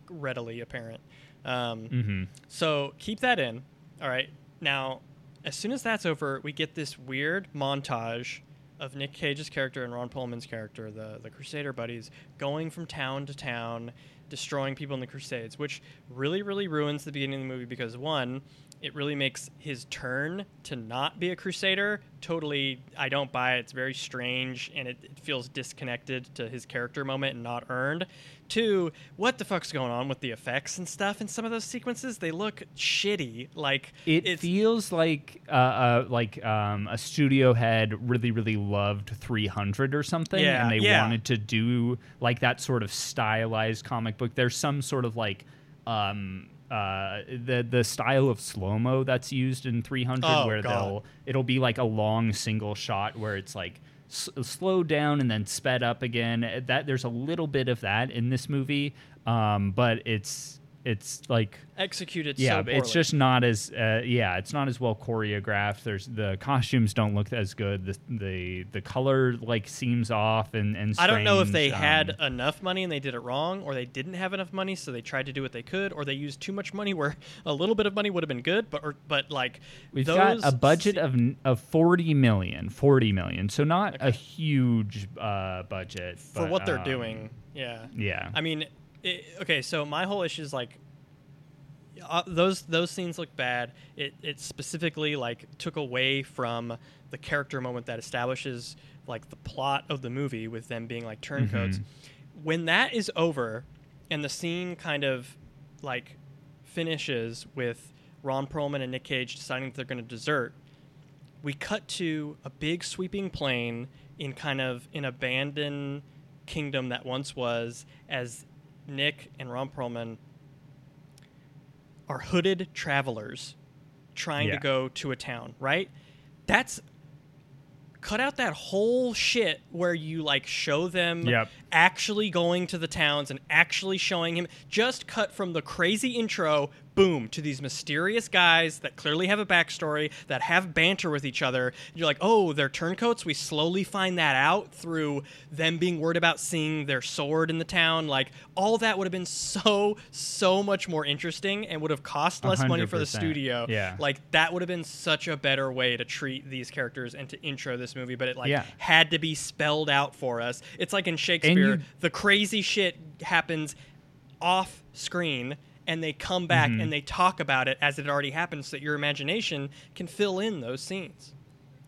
readily apparent. Um, hmm So keep that in. All right. Now, as soon as that's over, we get this weird montage of Nick Cage's character and Ron Perlman's character, the the Crusader buddies, going from town to town, destroying people in the Crusades, which really, really ruins the beginning of the movie because one, it really makes his turn to not be a Crusader totally. I don't buy it. It's very strange and it, it feels disconnected to his character moment and not earned. Two, what the fuck's going on with the effects and stuff in some of those sequences? They look shitty. Like It feels like uh, uh, like um, a studio head really really loved 300 or something, Yeah, and they yeah. wanted to do like that sort of stylized comic book. There's some sort of like um, uh, the the style of slow mo that's used in 300, Oh, where God. they'll it'll be like a long single shot where it's like s- slowed down and then sped up again. That there's a little bit of that in this movie, um, but it's it's like executed yeah, so it's just not as uh, yeah, it's not as well choreographed. There's the costumes don't look as good. The the the color like seems off and and I don't know if they strange, had um, enough money and they did it wrong, or they didn't have enough money, so they tried to do what they could, or they used too much money where a little bit of money would have been good, but or, but like We've got a budget se- of of 40 million, 40 million. So not a huge uh, budget for but, what they're um, doing. Yeah, Yeah. I mean, it, okay, so my whole issue is like uh, those those scenes look bad. It it specifically like took away from the character moment that establishes like the plot of the movie with them being like turncoats. Mhm. When that is over and the scene kind of like finishes with Ron Perlman and Nick Cage deciding that they're going to desert, we cut to a big sweeping plane in kind of an abandoned kingdom that once was as Nick and Ron Perlman are hooded travelers trying Yeah. to go to a town, right? That's cut out that whole shit where you like show them Yep. actually going to the towns and actually showing him just cut from the crazy intro boom to these mysterious guys that clearly have a backstory that have banter with each other you're like oh they're turncoats we slowly find that out through them being worried about seeing their sword in the town like all that would have been so so much more interesting and would have cost less money for the studio Yeah. like that would have been such a better way to treat these characters and to intro this this movie, but it like Yeah. had to be spelled out for us. It's like in Shakespeare, you- the crazy shit happens off screen and they come back Mhm. and they talk about it as it already happened so that your imagination can fill in those scenes.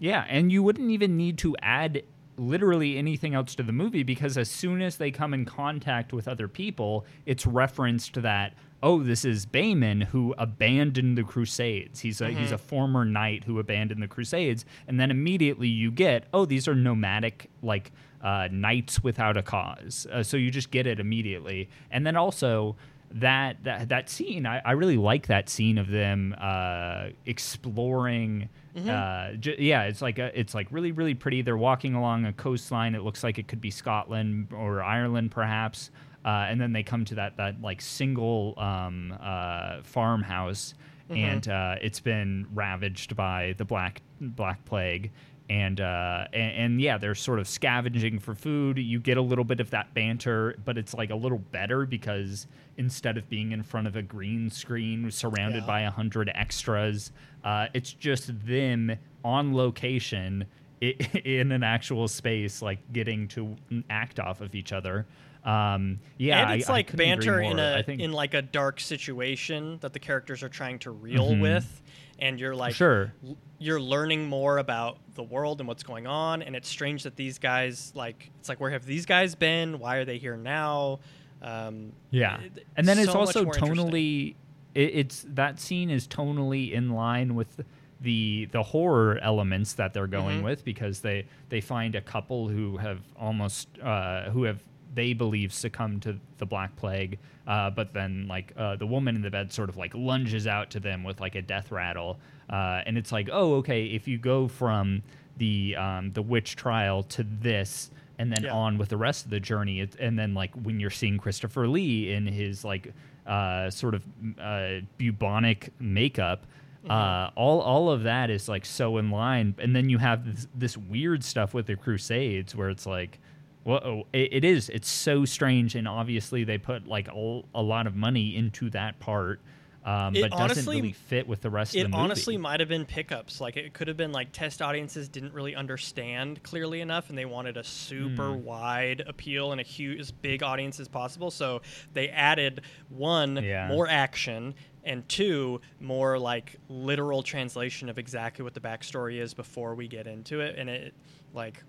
Yeah, and you wouldn't even need to add literally anything else to the movie because as soon as they come in contact with other people, it's referenced that oh, this is Behmen who abandoned the Crusades. He's a he's a former knight who abandoned the Crusades, and then immediately you get oh, these are nomadic like uh, knights without a cause. Uh, so you just get it immediately, and then also that that that scene I, I really like that scene of them uh exploring uh j- yeah it's like a, it's like really really pretty. They're walking along a coastline. It looks like it could be Scotland or Ireland perhaps. Uh, and then they come to that that like single um uh farmhouse. And uh it's been ravaged by the black black plague and uh and, and yeah they're sort of scavenging for food you get a little bit of that banter but it's like a little better because instead of being in front of a green screen surrounded Yeah. by a hundred extras uh it's just them on location i- in an actual space like getting to act off of each other um yeah and it's I- I like couldn't banter in a I in like a dark situation that the characters are trying to reel Mhm. with and you're like Sure. you're learning more about the world and what's going on and it's strange that these guys like it's like where have these guys been why are they here now um Yeah, and then it's so much also tonally. It, it's that scene is tonally in line with the the horror elements that they're going Mhm. with because they they find a couple who have almost uh, who have they believe succumbed to the black plague, uh, but then like uh, the woman in the bed sort of like lunges out to them with like a death rattle, uh, and it's like oh okay if you go from the um, the witch trial to this and then Yeah. on with the rest of the journey it, and then like when you're seeing christopher lee in his like uh, sort of uh, bubonic makeup uh, all all of that is like so in line and then you have this, this weird stuff with the crusades where it's like well it, it is it's so strange and obviously they put like a, a lot of money into that part um, but doesn't really fit with the rest of it the movie honestly might have been pickups like it could have been like test audiences didn't really understand clearly enough and they wanted a super Hmm. wide appeal and a huge as big audience as possible so they added one Yeah. more action and two more like literal translation of exactly what the backstory is before we get into it and it like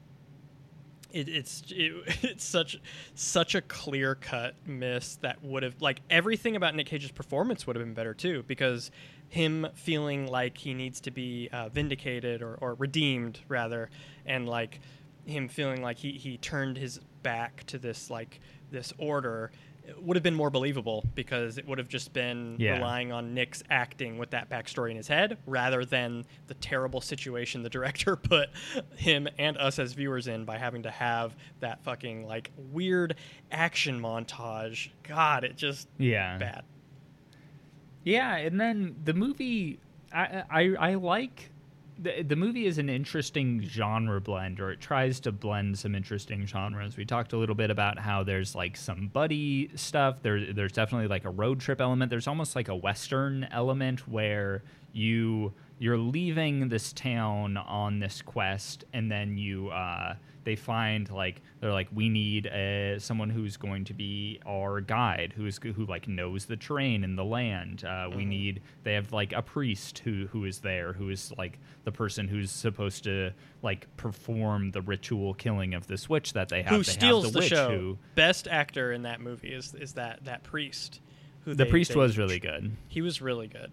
it, it's it, it's such such a clear cut miss that would have like everything about Nick Cage's performance would have been better too because him feeling like he needs to be uh, vindicated or, or redeemed rather and like him feeling like he, he turned his back to this like this order would have been more believable because it would have just been Yeah. relying on Nick's acting with that backstory in his head rather than the terrible situation the director put him and us as viewers in by having to have that fucking like weird action montage. God, it just yeah bad. Yeah, and then the movie, I I, I like. The, the movie is an interesting genre blend, or it tries to blend some interesting genres. We talked a little bit about how there's like some buddy stuff. There, there's definitely like a road trip element. There's almost like a western element where you you're leaving this town on this quest, and then you uh, they find like they're like we need uh someone who's going to be our guide who's who like knows the terrain and the land uh, we Mhm. need they have like a priest who who is there who is like the person who's supposed to like perform the ritual killing of this witch that they have Who They have steals the, the, witch show? who Best actor in that movie is is that that priest. Who the they- priest they- was really good He was really good.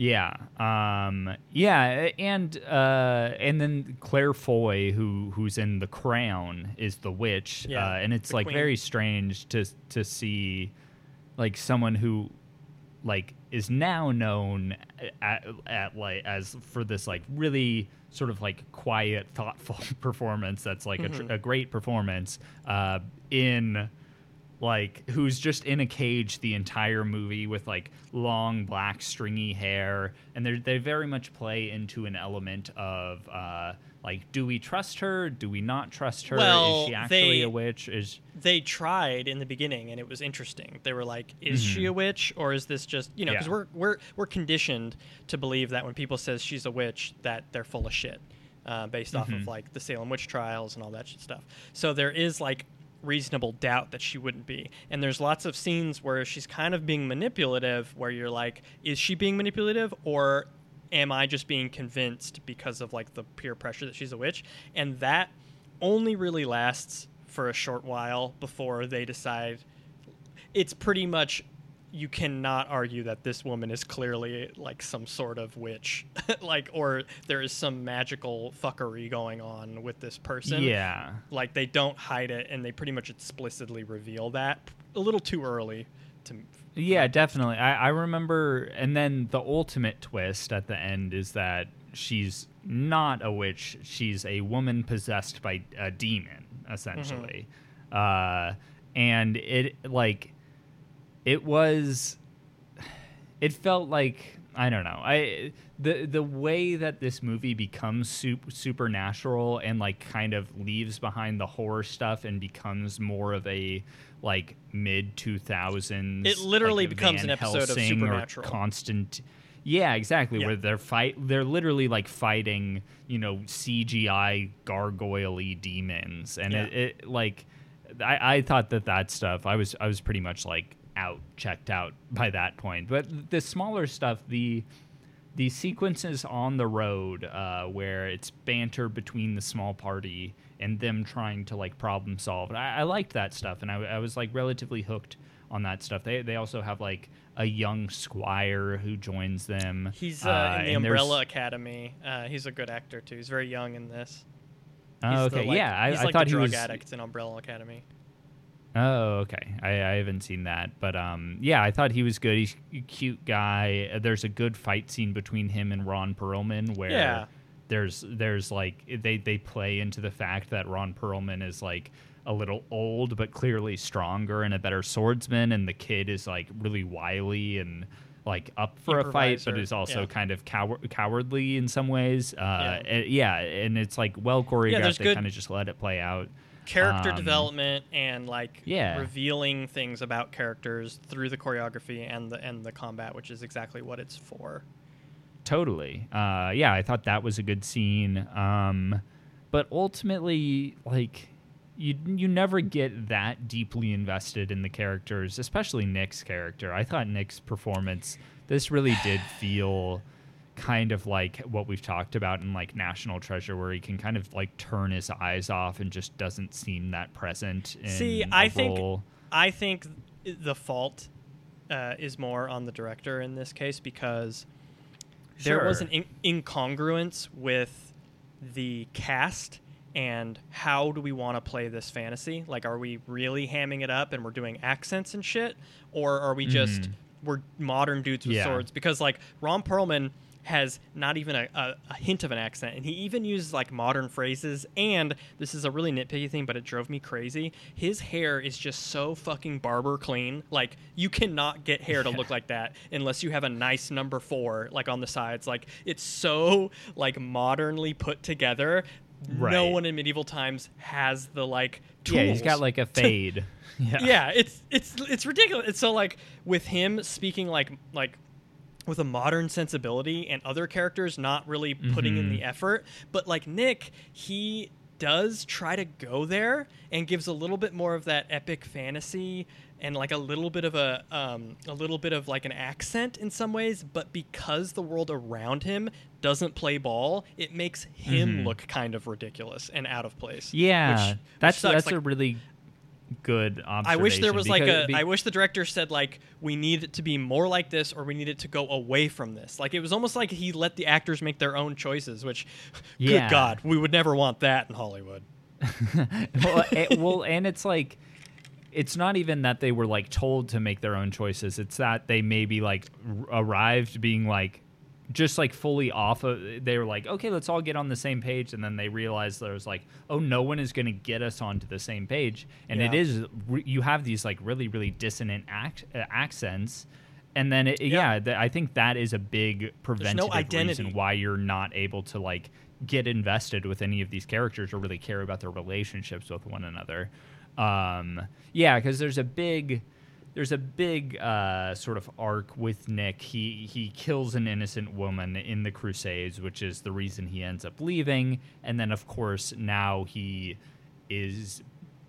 Yeah, um, yeah, and uh, and then Claire Foy, who who's in The Crown, is the witch, Yeah, uh, and it's like queen. very strange to to see like someone who like is now known at, at like as for this like really sort of like quiet, thoughtful performance that's like a, tr- Mhm. a great performance uh, in like who's just in a cage the entire movie with like long black stringy hair and they they very much play into an element of uh like do we trust her do we not trust her Well, is she actually they- a witch is they tried in the beginning and it was interesting they were like is she Mhm. a witch or is this just you know because Yeah. we're we're we're conditioned to believe that when people says she's a witch that they're full of shit uh, based off Mhm. of like the Salem witch trials and all that shit stuff. So there is like reasonable doubt that she wouldn't be. And there's lots of scenes where she's kind of being manipulative, where you're like, is she being manipulative or am I just being convinced because of like the peer pressure that she's a witch? And that only really lasts for a short while before they decide it's pretty much you cannot argue that this woman is clearly like some sort of witch like or there is some magical fuckery going on with this person Yeah. like they don't hide it and they pretty much explicitly reveal that a little too early to Yeah, definitely. I, I remember, and then the ultimate twist at the end is that she's not a witch; she's a woman possessed by a demon, essentially. Uh, and it like it was, it felt like I don't know. I the the way that this movie becomes sup- supernatural and like kind of leaves behind the horror stuff and becomes more of a like mid two thousands. It literally becomes an episode of Supernatural. Constant. Yeah, exactly. Yeah. Where they're fight, they're literally like fighting, you know, CGI gargoyle demons, and it, it like, I, I thought that that stuff, I was, I was pretty much like out, checked out by that point. But the smaller stuff, the, the sequences on the road uh, where it's banter between the small party and them trying to like problem solve. I, I liked that stuff, and I, I was like relatively hooked on that stuff. They they also have like a young squire who joins them. he's uh, in the umbrella academy uh, he's a good actor too he's very young in this Oh, He's the, okay, like- yeah, I, he's I like thought the he drug was. addict in umbrella academy Oh, okay. I, I haven't seen that, but um, yeah, I thought he was good. He's a cute guy. There's a good fight scene between him and Ron Perlman where Yeah. there's there's like they they play into the fact that Ron Perlman is like a little old but clearly stronger and a better swordsman, and the kid is like really wily and like up for a fight, but is also yeah. kind of cow- cowardly in some ways. Uh, Yeah. yeah. yeah, and it's like well choreographed. there's they kind of just let it play out. Character Um, development and like yeah. revealing things about characters through the choreography and the and the combat which is exactly what it's for Totally. Uh, yeah, I thought that was a good scene. Um, but ultimately, like, you you never get that deeply invested in the characters, especially Nick's character. I thought Nick's performance, this really did feel kind of like what we've talked about in like National Treasure, where he can kind of like turn his eyes off and just doesn't seem that present. In See, I think- I think the fault uh, is more on the director in this case because there was an in- incongruence with the cast and how do we want to play this fantasy? Like, are we really hamming it up and we're doing accents and shit, or are we just Mhm. we're modern dudes with Yeah. swords? Because like Ron Perlman has not even a, a, a hint of an accent, and he even uses like modern phrases. And this is a really nitpicky thing, but it drove me crazy. His hair is just so fucking barber clean. Like you cannot get hair to look like that unless you have a nice number four like on the sides. Like it's so like modernly put together. Right. No one in medieval times has the like tools. yeah, he's got like a fade. yeah. yeah, it's it's it's ridiculous. It's so like with him speaking like like with a modern sensibility and other characters not really putting in Mhm. the effort, but like Nick, he does try to go there and gives a little bit more of that epic fantasy and like a little bit of a um, a little bit of like an accent in some ways, but because the world around him doesn't play ball, it makes him Mhm. look kind of ridiculous and out of place. Yeah, which- which that's sucks. that's Like, a really good observation. I wish there was like a. be- I wish the director said like we need it to be more like this, or we need it to go away from this. Like it was almost like he let the actors make their own choices. Which, Yeah. good God, we would never want that in Hollywood. well, eh, well, and it's like it's not even that they were like told to make their own choices. It's that they maybe like r- arrived being like just like fully off of they were like okay let's all get on the same page and then they realized there was like oh no one is going to get us onto the same page and it Yeah. is re- you have these like really really dissonant act, uh, accents and then it, yeah, Yeah. th- i think that is a big preventative identity. reason why you're not able to like get invested with any of these characters or really care about their relationships with one another. Um, yeah, because there's a big there's a big uh, sort of arc with Nick. He he kills an innocent woman in the Crusades, which is the reason he ends up leaving. And then, of course, now he is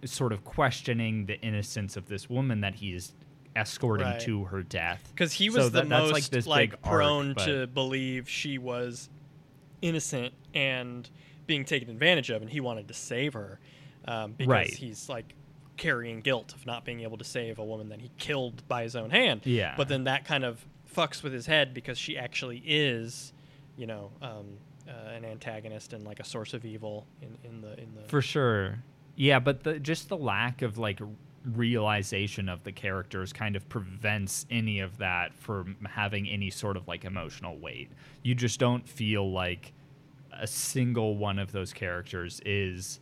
sort of questioning the innocence of this woman that he is escorting Right. to her death. because he was So the that- most like like, arc, prone but- to believe she was innocent and being taken advantage of, and he wanted to save her um, because Right. he's like carrying guilt of not being able to save a woman that he killed by his own hand. Yeah. But then that kind of fucks with his head because she actually is, you know, um, uh, an antagonist and like a source of evil in, in the in the For sure. Yeah, but the just the lack of like realization of the characters kind of prevents any of that from having any sort of like emotional weight. You just don't feel like a single one of those characters is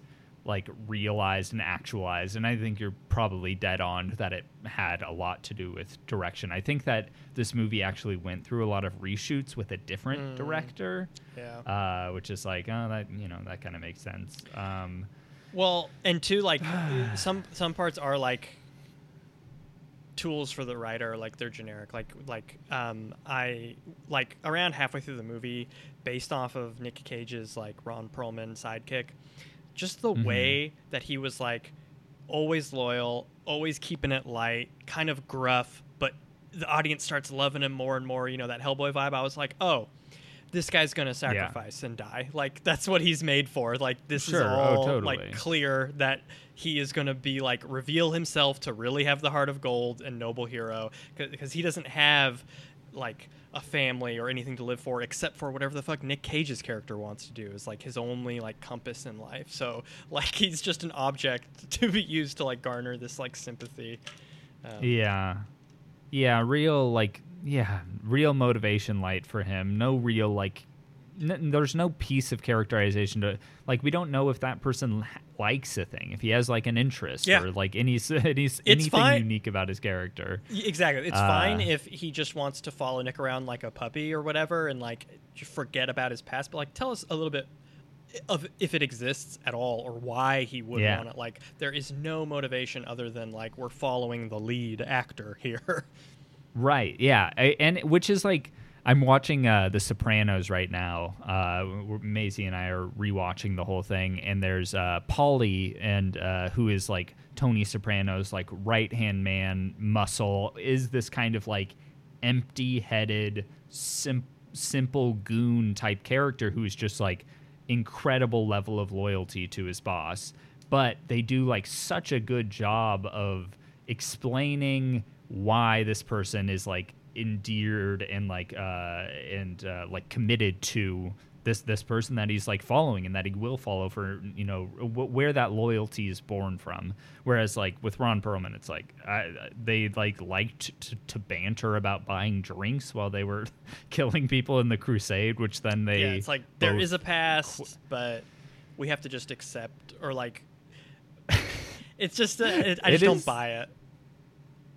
like realized and actualized and I think you're probably dead on that it had a lot to do with direction. I think that this movie actually went through a lot of reshoots with a different Mm. director, yeah. uh, which is like, oh, that you know that kind of makes sense. Um, Well, and two, like some some parts are like tools for the writer, like they're generic. Like like um, I like around halfway through the movie, based off of Nick Cage's like Ron Perlman sidekick, just the Mhm. way that he was like always loyal, always keeping it light, kind of gruff, but the audience starts loving him more and more. You know that Hellboy vibe. I was like, oh. This guy's gonna sacrifice and die. Like that's what he's made for. Like this Sure. is Oh, all totally. like clear that he is going to be like reveal himself to really have the heart of gold and noble hero because he doesn't have like a family or anything to live for except for whatever the fuck Nick Cage's character wants to do is like his only like compass in life. So like he's just an object to be used to like garner this like sympathy. Um, Yeah. Yeah, real like yeah, real motivation light for him. No real like n- there's no piece of characterization to like we don't know if that person h- likes a thing, if he has like an interest Yeah. or like any any s- anything fine. unique about his character. Exactly. It's Uh, fine if he just wants to follow Nick around like a puppy or whatever and like forget about his past, but like tell us a little bit of if it exists at all or why he would Yeah. want it. Like there is no motivation other than like we're following the lead actor here. Right. Yeah. I, and which is like I'm watching uh, The Sopranos right now. Uh, Maisie and I are rewatching the whole thing, and there's uh, Paulie, and uh, who is like Tony Soprano's like right hand man, muscle, is this kind of like empty-headed, sim- simple goon type character who is just like incredible level of loyalty to his boss. But they do like such a good job of explaining why this person is like endeared and like uh and uh like committed to this this person that he's like following and that he will follow for you know w- where that loyalty is born from whereas like with Ron Perlman it's like I, they like liked to, to banter about buying drinks while they were killing people in the crusade which then they yeah, it's like there is a past, but we have to just accept or like it's just uh, it, I It just don't buy it.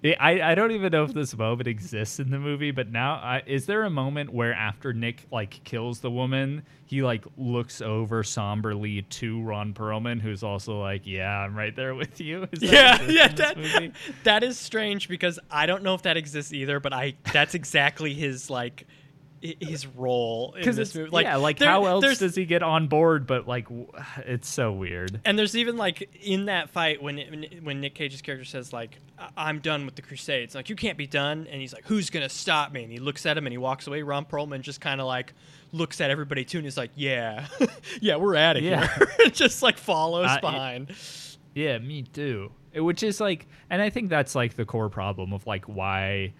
Yeah, I, I don't even know if this moment exists in the movie, but now I, is there a moment where after Nick like kills the woman, he like looks over somberly to Ron Perlman, who's also like, "Yeah, I'm right there with you." Is that yeah, yeah, that, that is strange because I don't know if that exists either, but I that's exactly his like his role in this movie. like, yeah, like there- how else does he get on board? But like, it's so weird. and there's even like in that fight when it, when Nick Cage's character says like "I- I'm done with the Crusades, like you can't be done, and he's like Who's gonna stop me? And he looks at him and he walks away. Ron Perlman just kind of like looks at everybody too, and he's like, Yeah, yeah, we're out of Yeah. here. just like follows Uh, it- behind. Yeah, me too. It- Which is like, and I think that's like the core problem of like why,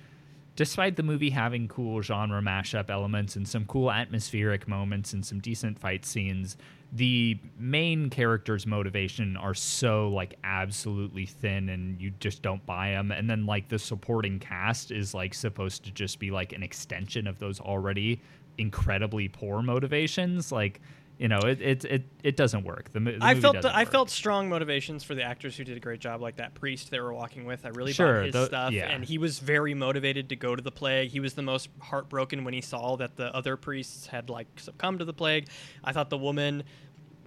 despite the movie having cool genre mashup elements and some cool atmospheric moments and some decent fight scenes, the main character's motivation are so like absolutely thin and you just don't buy them. And then like the supporting cast is like supposed to just be like an extension of those already incredibly poor motivations. Like, you know, it it it, it doesn't work. The, the I felt doesn't I felt strong motivations for the actors who did a great job, like that priest they were walking with. I really Sure, bought his tho- stuff, yeah. and he was very motivated to go to the plague. He was the most heartbroken when he saw that the other priests had like succumbed to the plague. I thought the woman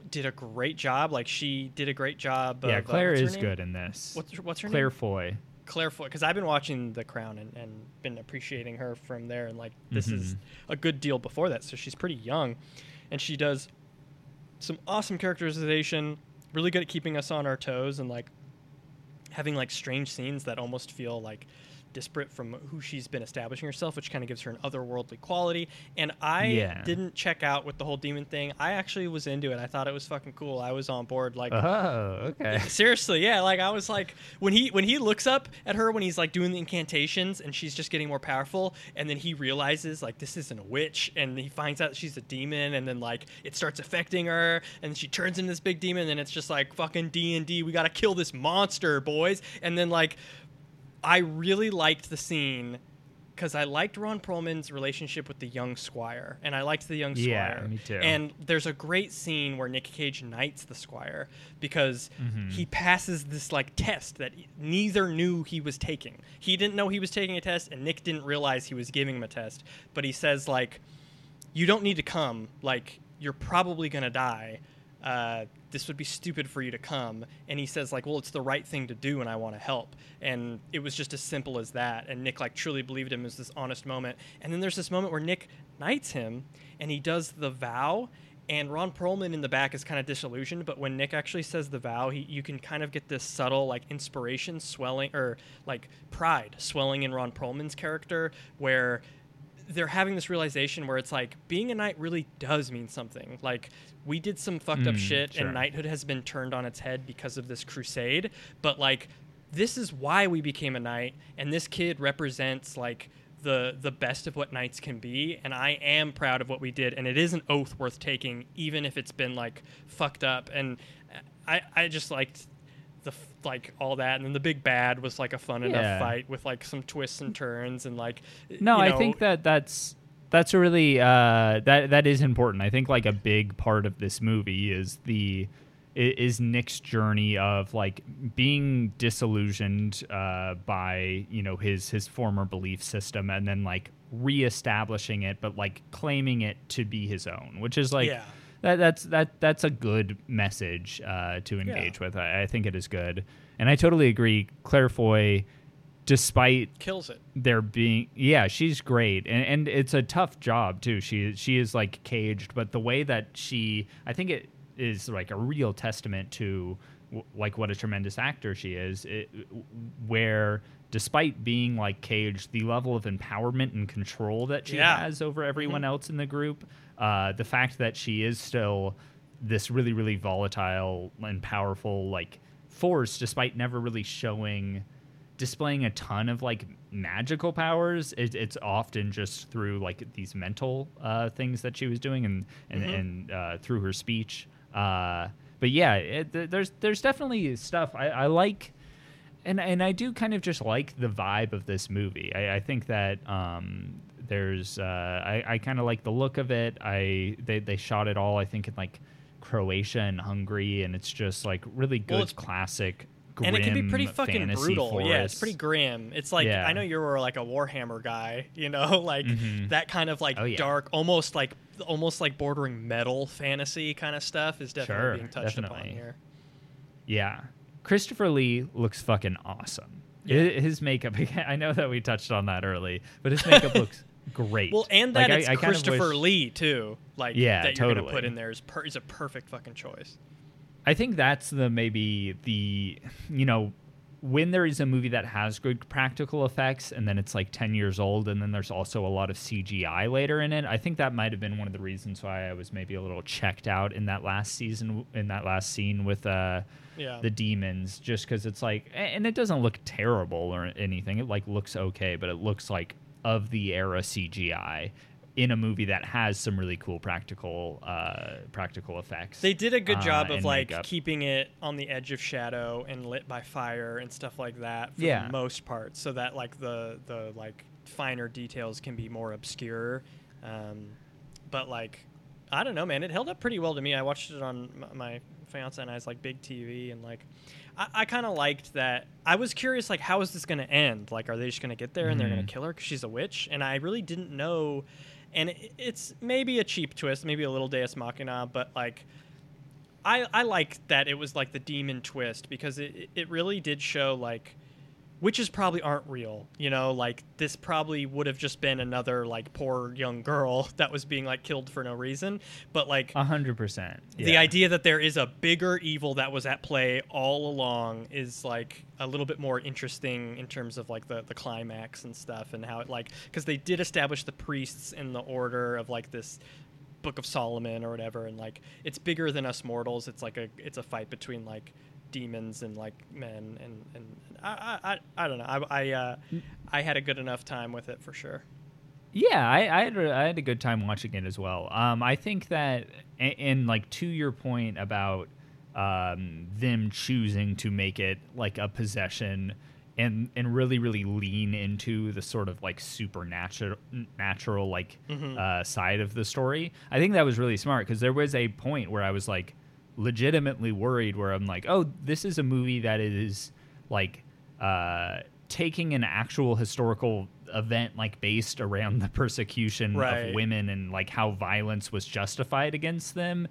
did a great job. Like she did a great job. Yeah, of, uh, Claire her is name? good in this. What's her, what's her Claire name? Foy. Claire Foy, because I've been watching The Crown and, and been appreciating her from there, and like this is Mhm. a good deal before that, so she's pretty young, and she does some awesome characterization, really good at keeping us on our toes, and like having like strange scenes that almost feel like disparate from who she's been establishing herself, which kind of gives her an otherworldly quality. And I Yeah. didn't check out with the whole demon thing. I actually was into it. I thought it was fucking cool. I was on board. Like Oh, okay. seriously, yeah. Like I was like when he when he looks up at her when he's like doing the incantations and she's just getting more powerful, and then he realizes like this isn't a witch, and he finds out she's a demon, and then like it starts affecting her, and she turns into this big demon, and it's just like fucking D and D. We gotta kill this monster, boys, and then like I really liked the scene because I liked Ron Perlman's relationship with the young squire, and I liked the young squire. Yeah, me too. And there's a great scene where Nick Cage knights the squire because Mhm. he passes this like test that neither knew he was taking. He didn't know he was taking a test, and Nick didn't realize he was giving him a test. But he says like, "You don't need to come. Like, you're probably gonna die." Uh, this would be stupid for you to come. And he says like well it's the right thing to do and i want to help. And it was just as simple as that. And nick like truly believed him as this honest moment. And then there's this moment where nick knights him and he does the vow. And ron perlman in the back is kind of disillusioned but when nick actually says the vow he, you can kind of get this subtle like inspiration swelling or like pride swelling in ron perlman's character where they're having this realization where it's like being a knight really does mean something. Like we did some fucked up Mm, shit sure. and knighthood has been turned on its head because of this crusade, but like this is why we became a knight and this kid represents like the the best of what knights can be and I am proud of what we did and it is an oath worth taking even if it's been like fucked up and I I just liked the like all that and then the big bad was like a fun enough fight with like some twists and turns and like No, you I think that that's that's a really uh, that that is important. I think like a big part of this movie is the is Nick's journey of like being disillusioned uh, by you know his his former belief system and then like reestablishing it, but like claiming it to be his own, which is like Yeah. That that's that that's a good message uh, to engage with. I, I think it is good, and I totally agree. Claire Foy, despite kills it. there being yeah she's great and, and it's a tough job too she she is like caged but the way that she i think it is like a real testament to w- like what a tremendous actor she is it, where despite being like caged the level of empowerment and control that she Yeah. has over everyone else in the group uh, the fact that she is still this really really volatile and powerful like force despite never really showing displaying a ton of like magical powers it, it's often just through like these mental uh, things that she was doing and and, Mhm. and uh, through her speech uh, but yeah it, there's there's definitely stuff I, I like and and I do kind of just like the vibe of this movie. I, I think that um, there's uh, I, I kind of like the look of it. I they they shot it all I think in like Croatia and Hungary, and it's just like really good Well, classic. and it can be pretty fucking brutal. Yeah, it's pretty grim. It's like Yeah. I know you were like a Warhammer guy, you know, like Mhm. that kind of like Oh, yeah. dark, almost like almost like bordering metal fantasy kind of stuff is definitely Sure, being touched upon here. Yeah, Christopher Lee looks fucking awesome. Yeah. His makeup. I know that we touched on that early, but his makeup looks great. Well, and Like, that I- it's I kind of Christopher wish- Lee too. Like Yeah, that you're gonna put in there is per- is a perfect fucking choice. I think that's the maybe the you know when there is a movie that has good practical effects and then it's like 10 years old and then there's also a lot of CGI later in it. I think that might have been one of the reasons why I was maybe a little checked out in that last season in that last scene with uh Yeah. the demons just cuz it's like and it doesn't look terrible or anything. It like looks okay, but it looks like of the era CGI in a movie that has some really cool practical uh practical effects. They did a good uh, job of like makeup. keeping it on the edge of shadow and lit by fire and stuff like that for Yeah. the most part, so that like the the like finer details can be more obscure. Um, but like, I don't know, man, it held up pretty well to me. I watched it on m- my fiance and I's like big TV, and like, I, I kind of liked that. I was curious, like, how is this going to end? Like, are they just going to get there and they're going to mm-hmm. kill her because she's a witch? And I really didn't know. And it, it's maybe a cheap twist, maybe a little Deus Machina, but like. I, I like that it was like the demon twist because it, it really did show like witches probably aren't real. You know, like this probably would have just been another like poor young girl that was being like killed for no reason. But like A hundred percent. the idea that there is a bigger evil that was at play all along is like a little bit more interesting in terms of like the the climax and stuff and how it like because they did establish the priests in the order of like this book of solomon or whatever and like it's bigger than us mortals it's like a it's a fight between like demons and like men and and i i, I, I don't know i I, uh, I had a good enough time with it for sure Yeah, I, I had a, I had a good time watching it as well. Um, I think that, a- and like to your point about um, them choosing to make it like a possession and and really really lean into the sort of like supernatural natural like Mhm. uh, side of the story. I think that was really smart because there was a point where I was like legitimately worried where I'm like, oh, this is a movie that is like uh, taking an actual historical event like based around the persecution Right. of women and like how violence was justified against them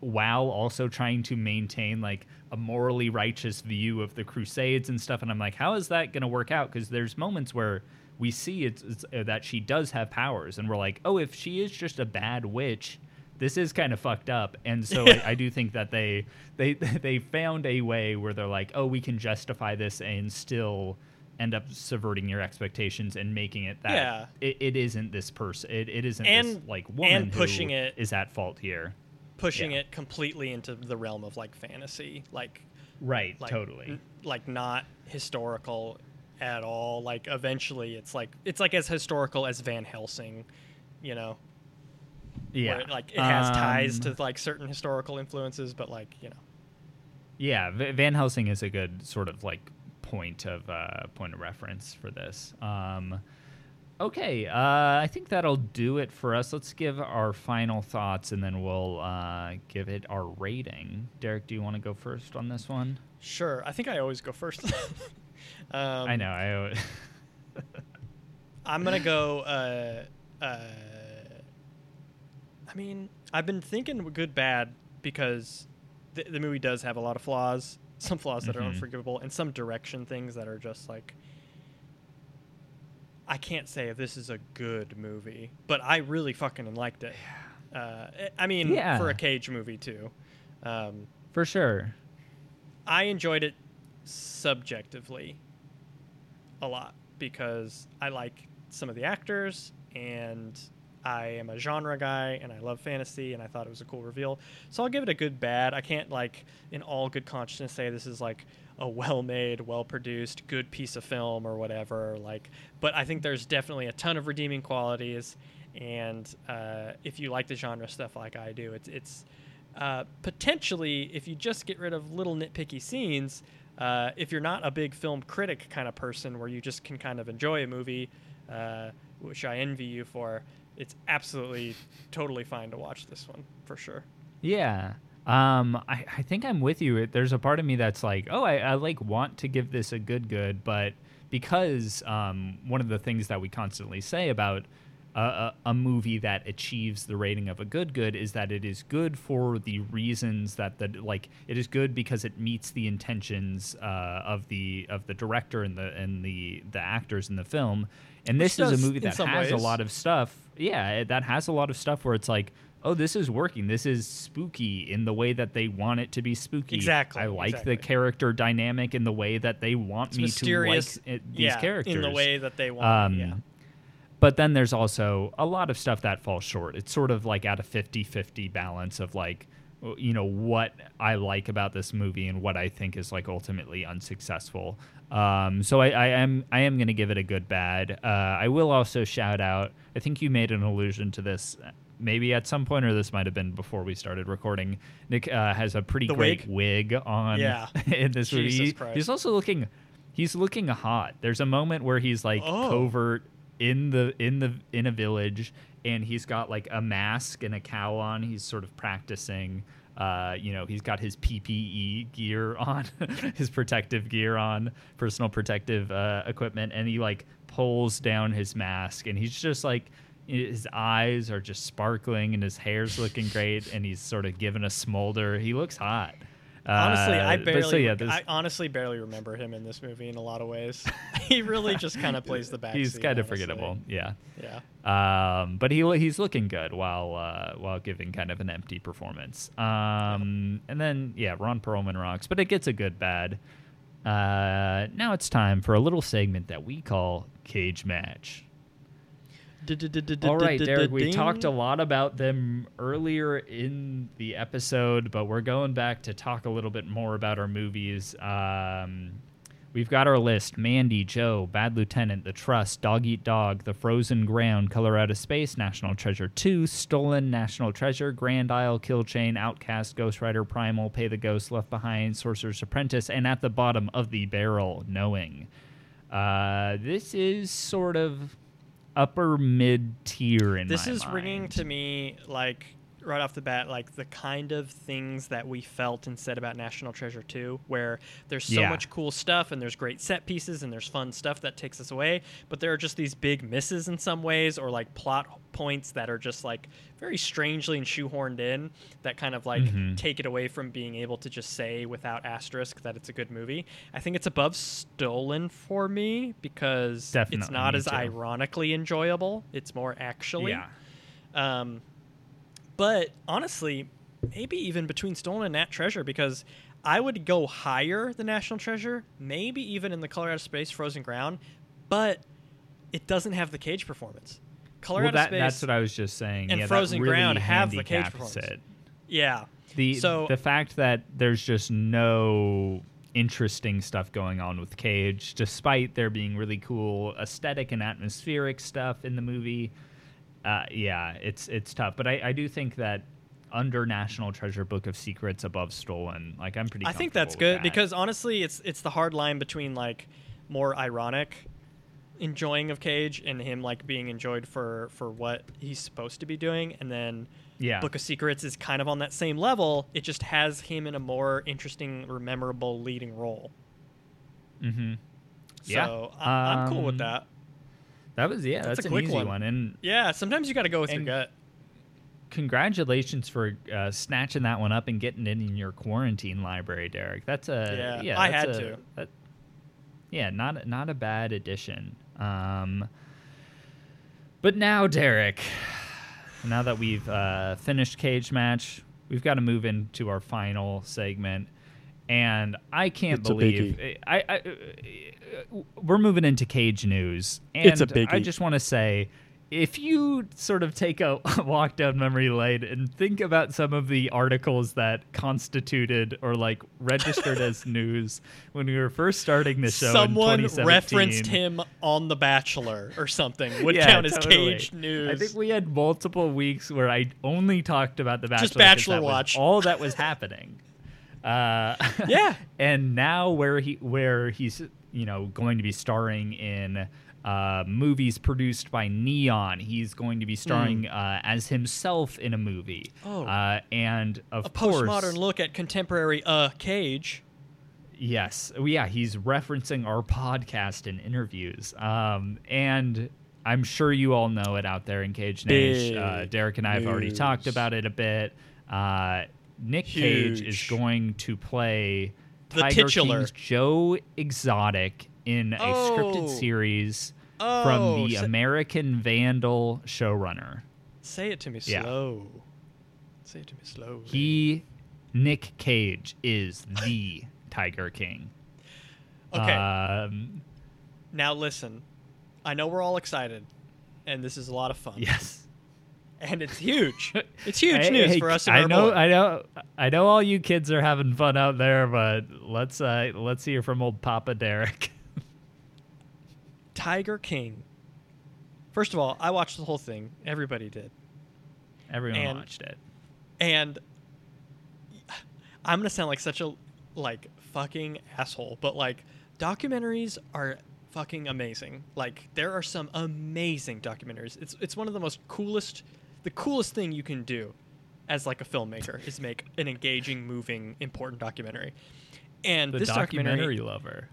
while also trying to maintain like a morally righteous view of the crusades and stuff. And i'm like how is that going to work out? Because there's moments where we see it's, it's uh, that she does have powers. And we're like oh if she is just a bad witch this is kind of fucked up. And so I, I do think that they they they found a way where they're like oh we can justify this and still end up subverting your expectations and making it that Yeah. it, it isn't this person it, it isn't this And- like woman and pushing who it- is at fault here. pushing Yeah. it completely into the realm of like fantasy like right like totally. n- like not historical at all. Like eventually it's like it's like as historical as van helsing you know yeah it, like it has ties Um, to like certain historical influences but like you know. Yeah V- van helsing is a good sort of like point of uh point of reference for this. Um okay uh i think that'll do it for us. Let's give our final thoughts and then we'll uh give it our rating. Derik do you want to go first on this one? Sure i think i always go first. Um, i know i always- i'm gonna go uh uh i mean i've been thinking good bad because the, the movie does have a lot of flaws some flaws that are Mhm. unforgivable and some direction things that are just like i can't say if this is a good movie but i really fucking liked it uh, i mean Yeah. for a cage movie too um, for sure I enjoyed it subjectively a lot because I like some of the actors and I am a genre guy and I love fantasy and I thought it was a cool reveal. So I'll give it a good bad. I can't like in all good conscience say this is like a well-made, well-produced, good piece of film or whatever like but I think there's definitely a ton of redeeming qualities and uh, if you like the genre stuff like I do, it's it's uh, potentially, if you just get rid of little nitpicky scenes, uh, if you're not a big film critic kind of person where you just can kind of enjoy a movie, uh, which I envy you for, it's absolutely totally fine to watch this one for sure. Yeah. Um, I, I think I'm with you. There's a part of me that's like, oh, I, I like want to give this a good good, but because um, one of the things that we constantly say about a, a, a movie that achieves the rating of a good good is that it is good for the reasons that the like it is good because it meets the intentions uh, of the of the director and the and the the actors in the film. And Which this is does a movie that has a lot of stuff. Yeah, that has a lot of stuff where it's like, oh, this is working. This is spooky in the way that they want it to be spooky. Exactly, I like exactly. the character dynamic in the way that they want It's me to like it, these yeah, characters in the way that they want. um, yeah. But then there's also a lot of stuff that falls short. It's sort of like at a 50 50 balance of like, you know, what I like about this movie and what I think is like ultimately unsuccessful. Um, so I, I am I am going to give it a good bad. Uh, I will also shout out, I think you made an allusion to this. Maybe at some point, or this might have been before we started recording. Nick uh, has a pretty The great wig? wig on Yeah. in this movie. Jesus He- Christ. He's also looking, he's looking hot. There's a moment where he's like Oh. covert in the in the in a village and he's got like a mask and a cowl on he's sort of practicing uh, you know he's got his ppe gear on his protective gear on personal protective uh, equipment and he like pulls down his mask and he's just like his eyes are just sparkling and his hair's looking great and he's sort of given a smolder. He looks hot Honestly, I Uh, barely, so, yeah, I honestly barely remember him in this movie in a lot of ways. he really just kind of plays the back. he's kind of forgettable. Yeah. Yeah. Um, but he he's looking good while uh, while giving kind of an empty performance. Um, and then yeah, Ron Perlman rocks, but it gets a good bad. Uh, now it's time for a little segment that we call Cage Match. All right, Derik, we talked a lot about them earlier in the episode, but we're going back to talk a little bit more about our movies. Um, we've got our list Mandy, Joe, Bad Lieutenant, The Trust, Dog Eat Dog, The Frozen Ground, Color Out of Space, National Treasure 2, Stolen, National Treasure, Grand Isle, Kill Chain, Outcast, Ghost Rider, Primal, Pay the Ghost, Left Behind, Sorcerer's Apprentice, and at the bottom of the barrel, Knowing. Uh, this is sort of upper mid tier in This is ringing to me like right off the bat like the kind of things that we felt and said about National Treasure 2 where there's so Yeah. much cool stuff and there's great set pieces and there's fun stuff that takes us away but there are just these big misses in some ways or like plot points that are just like very strangely and shoehorned in that kind of like Mhm. take it away from being able to just say without asterisk that it's a good movie. I think it's above Stolen for me because it's not as too. ironically enjoyable. It's more actually. Yeah. Um, but honestly, maybe even between Stolen and Nat Treasure, because I would go higher the National Treasure, maybe even in the Color Out of Space Frozen Ground, but it doesn't have the cage performance. Color Well, that, Space, that's what I was just saying. and yeah, Frozen really Ground have the cage performance. it. yeah. The So- the fact that there's just no interesting stuff going on with Cage, despite there being really cool aesthetic and atmospheric stuff in the movie. Uh, yeah, it's it's tough, but I, I do think that under National Treasure Book of Secrets above Stolen, like I'm pretty. I think that's good that. because honestly, it's it's the hard line between like more ironic enjoying of Cage and him like being enjoyed for for what he's supposed to be doing, and then yeah, Book of Secrets is kind of on that same level. It just has him in a more interesting or memorable leading role. mm-hmm. Yeah. So I, I'm cool with Um, that. That was yeah, That's that's, a an quick easy one. one, and Yeah, sometimes you got to go with your and- gut. congratulations for uh, snatching that one up and getting it in your quarantine library, Derik. That's a Yeah, yeah. I had a- to. that- yeah, not not a bad addition. Um, but now, Derik, now that we've uh, finished cage match, we've got to move into our final segment. And I can't It's believe I, I, we're moving into cage news. And It's a I biggie. I just want to say, if you sort of take a walk down memory lane and think about some of the articles that constituted or like registered as news when we were first starting the show, Someone 2017. referenced him on The Bachelor or something would Yeah, count as totally. Cage news. I think we had multiple weeks where I only talked about the Bachelor. Just Bachelor Watch. all that was happening. Uh, Yeah. and now where he where he's you know going to be starring in uh, movies produced by Neon, he's going to be starring uh, as himself in a movie. Oh. uh, and of a course, postmodern look at contemporary uh Cage. Yes. Yeah, he's referencing our podcast and interviews. Um, and I'm sure you all know it out there in Cage Nation. Uh, Derik and I have already talked about it a bit. Nick Cage is going to play The Tiger titular. King's Joe Exotic in a Oh. scripted series Oh, from the sa- American Vandal showrunner. Say it to me Yeah. slow. Say it to me slow. He, Nick Cage, is the Tiger King. okay. Um, now listen. I know we're all excited, and this is a lot of fun. yes. And it's huge. It's huge Hey, news hey, for us. I know, boy. I know, I know. All you kids are having fun out there, but let's uh, let's hear from old Papa Derik. Tiger King. First of all, I watched the whole thing. Everybody did. Everyone And- watched it. and I'm gonna sound like such a like fucking asshole, but like documentaries are fucking amazing. Like there are some amazing documentaries. It's it's one of the most coolest, the coolest thing you can do as like a filmmaker is make an engaging, moving, important documentary. And The this documentary documentary, lover.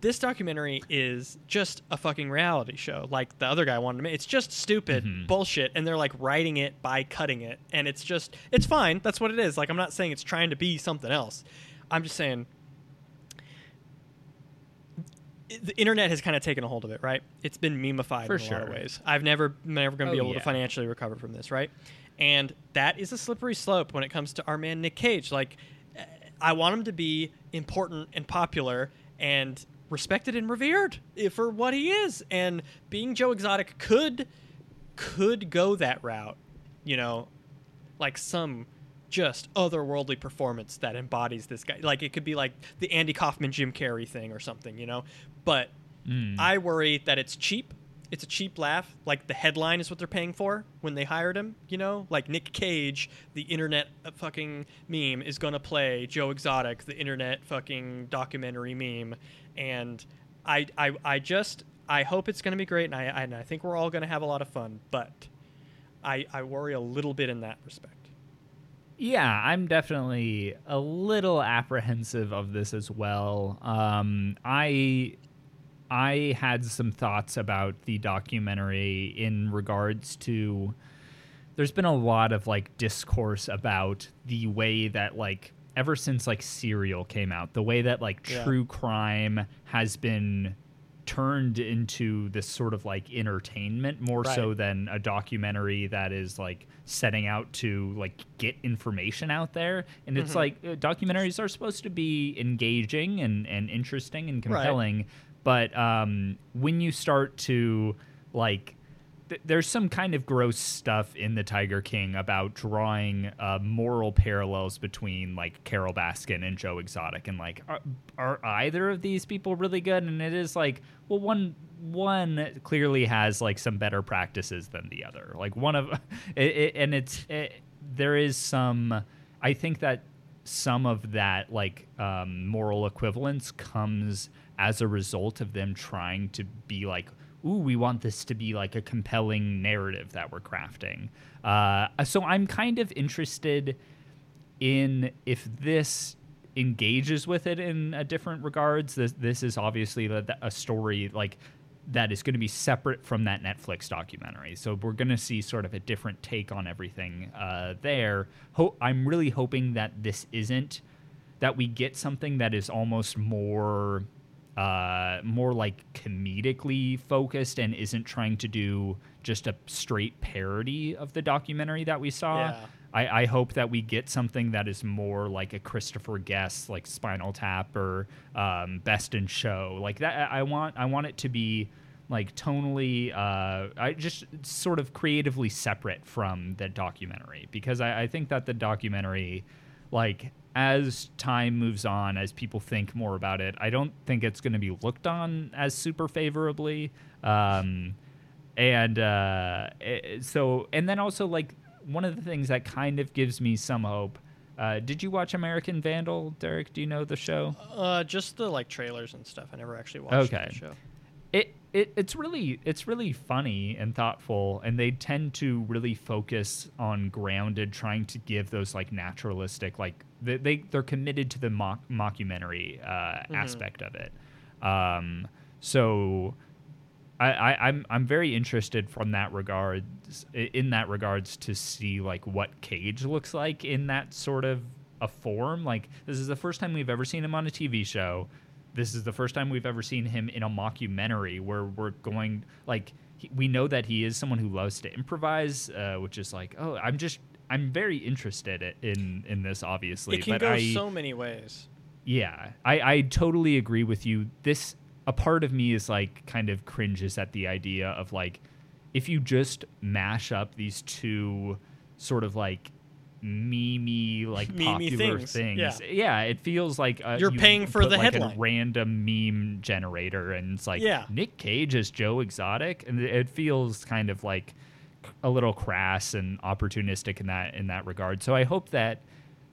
this documentary is just a fucking reality show like the other guy wanted to make it's just stupid Mhm. bullshit and they're like writing it by cutting it and it's just it's fine that's what it is like i'm not saying it's trying to be something else I'm just saying. The internet has kind of taken a hold of it, right? It's been memeified For in a lot of ways. I've never, never going to be Oh, able yeah. to financially recover from this, right? And that is a slippery slope when it comes to our man Nick Cage. Like, eh, I want him to be important and popular and respected and revered eh, for what he is. And being Joe Exotic could could go that route, you know, like some just otherworldly performance that embodies this guy. Like it could be like the Andy Kaufman Jim Carrey thing or something, you know. But Mm. I worry that it's cheap. It's a cheap laugh. Like the headline is what they're paying for when they hired him, you know? Like Nick Cage, the internet uh, fucking meme, is going to play Joe Exotic, the internet fucking documentary meme. And I, I, I just, I hope it's going to be great. And I, and I think we're all going to have a lot of fun. But I, I worry a little bit in that respect. Yeah, I'm definitely a little apprehensive of this as well. Um, I I had some thoughts about the documentary in regards to there's been a lot of like discourse about the way that like ever since like Serial came out, the way that like Yeah. true crime has been turned into this sort of like entertainment more so than a documentary that is like setting out to like get information out there and it's Mhm. like uh, documentaries are supposed to be engaging and, and interesting and compelling but um, when you start to like there's some kind of gross stuff in the Tiger King about drawing uh, moral parallels between like Carole Baskin and Joe Exotic, and like are, are either of these people really good? And it is like, well, one one clearly has like some better practices than the other. Like one of, it, it, and it's it, there is some. I think that some of that like um, moral equivalence comes as a result of them trying to be like ooh we want this to be like a compelling narrative that we're crafting. Uh, so i'm kind of interested in if this engages with it in a different regards. This, this is obviously a, a story like that is going to be separate from that netflix documentary. So we're going to see sort of a different take on everything uh, there. Ho- i'm really hoping that this isn't that we get something that is almost more uh, more like comedically focused and isn't trying to do just a straight parody of the documentary that we saw. Yeah. I, I hope that we get something that is more like a Christopher Guest, like Spinal Tap or um, Best in Show, like that. I I want I want it to be like tonally, uh, I just sort of creatively separate from the documentary because I, I think that the documentary, like as time moves on, as people think more about it, I don't think it's going to be looked on as super favorably. Um, and uh, eh, so, and then also like one of the things that kind of gives me some hope. Uh, did you watch American Vandal, Derik? Do you know the show? Uh, just the like trailers and stuff. I never actually watched Okay. the show. It, it it's really it's really funny and thoughtful and they tend to really focus on grounded trying to give those like naturalistic like they, they they're committed to the mock, mockumentary uh, aspect of it um, so I, I I'm I'm very interested from that regards in that regards to see like what Cage looks like in that sort of a form. Like this is the first time we've ever seen him on a TV show. This is the first time we've ever seen him in a mockumentary where we're going like he, we know that he is someone who loves to improvise, uh, which is like oh I'm just I'm very interested in in this obviously. It can but go I, so many ways. yeah, I, I totally agree with you. This a part of me is like kind of cringes at the idea of like if you just mash up these two sort of like meme like Meme-y popular things, things. yeah. it feels like uh, You're you paying for the like, headline. A random meme generator, and it's like Yeah. Nick Cage as Joe Exotic, and it feels kind of like a little crass and opportunistic in that in that regard. So I hope that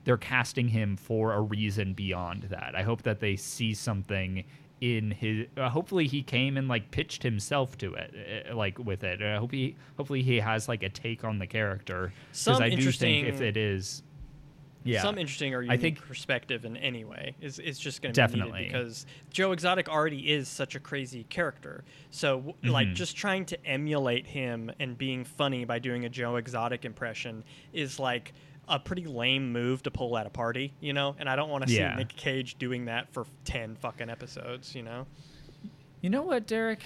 they're casting him for a reason beyond that. I hope that they see something in his. Uh, hopefully, he came and like pitched himself to it, uh, like with it. I hope he. Hopefully, he has like a take on the character Some I do think if it is. Yeah. some interesting or I unique think- perspective in any way is is just going to be needed because Joe Exotic already is such a crazy character. So w like just trying to emulate him and being funny by doing a Joe Exotic impression is like a pretty lame move to pull at a party, you know. And I don't want to Yeah. see Nick Cage doing that for ten fucking episodes, you know. You know what, Derik?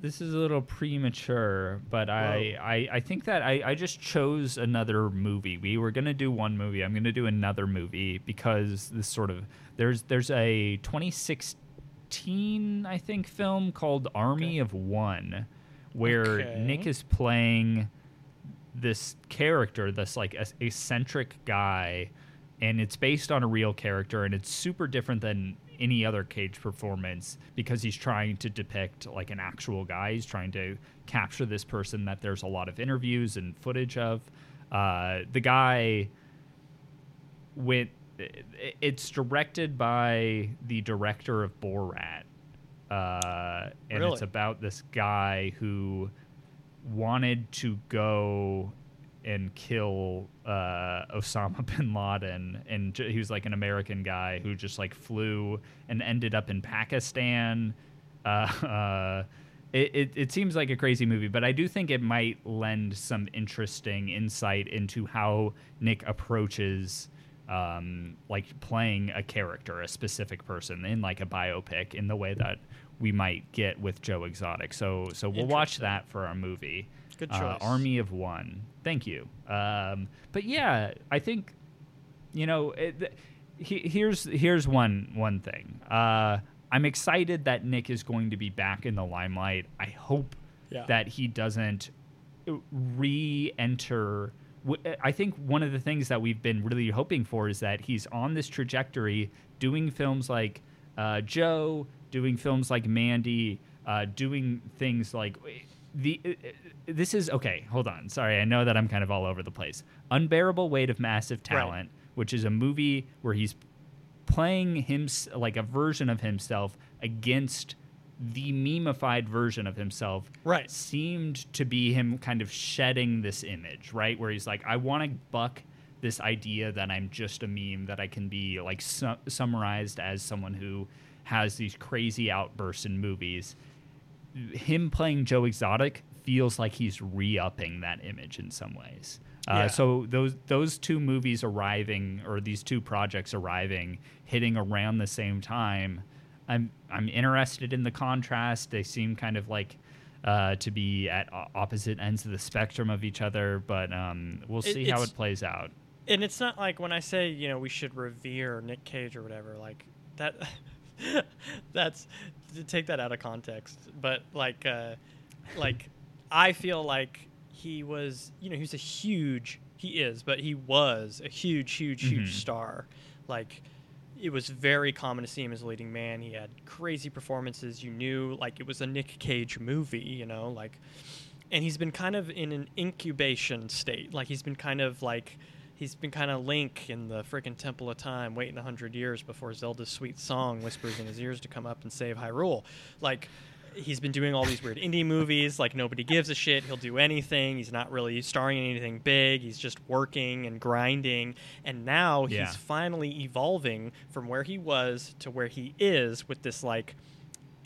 This is a little premature, but I, I, I think that I, I just chose another movie. We were gonna do one movie. I'm gonna do another movie because this sort of there's there's a 2016 I think film called Army Okay. of One, where Okay. Nick is playing this character, this like ec- eccentric guy, and it's based on a real character, and it's super different than any other Cage performance because he's trying to depict like an actual guy. He's trying to capture this person that there's a lot of interviews and footage of. Uh, the guy went. It's directed by the director of Borat, uh, and Really? it's about this guy who wanted to go and kill uh, Osama bin Laden, and j- he was like an American guy who just like flew and ended up in Pakistan. Uh, uh, it, it, it seems like a crazy movie, but I do think it might lend some interesting insight into how Nick approaches um, like playing a character, a specific person in like a biopic, in the way that we might get with Joe Exotic. So so we'll watch that for our movie. Good Uh, choice. Army of One. Thank you. Um, but yeah, I think you know it, th- he, here's here's one one thing. Uh, I'm excited that Nick is going to be back in the limelight. I hope Yeah. that he doesn't re-enter. W- I think one of the things that we've been really hoping for is that he's on this trajectory, doing films like uh, Joe, doing films like Mandy, uh, doing things like the. uh, This is okay. Hold on. Sorry, I know that I'm kind of all over the place. Unbearable weight of massive Right. talent, which is a movie where he's playing him like a version of himself against the memeified version of himself Right. seemed to be him kind of shedding this image right where he's like i want to buck this idea that i'm just a meme that i can be like su- summarized as someone who has these crazy outbursts in movies him playing joe exotic feels like he's re-upping that image in some ways uh, Yeah. so those those two movies arriving or these two projects arriving hitting around the same time i'm i'm interested in the contrast they seem kind of like uh, to be at opposite ends of the spectrum of each other but um, we'll It- see how it plays out and it's not like when I say you know we should revere Nick Cage or whatever like that. that's to take that out of context, but like uh, like I feel like he was you know he was a huge he is but he was a huge huge huge Mhm. star like it was very common to see him as a leading man he had crazy performances you knew like it was a nick cage movie you know like and he's been kind of in an incubation state. Like he's been kind of like he's been kind of Link in the freaking Temple of Time, waiting a hundred years before Zelda's sweet song whispers in his ears to come up and save Hyrule. Like he's been doing all these weird indie movies. Like nobody gives a shit. He'll do anything. He's not really starring in anything big. He's just working and grinding. And now Yeah. he's finally evolving from where he was to where he is with this like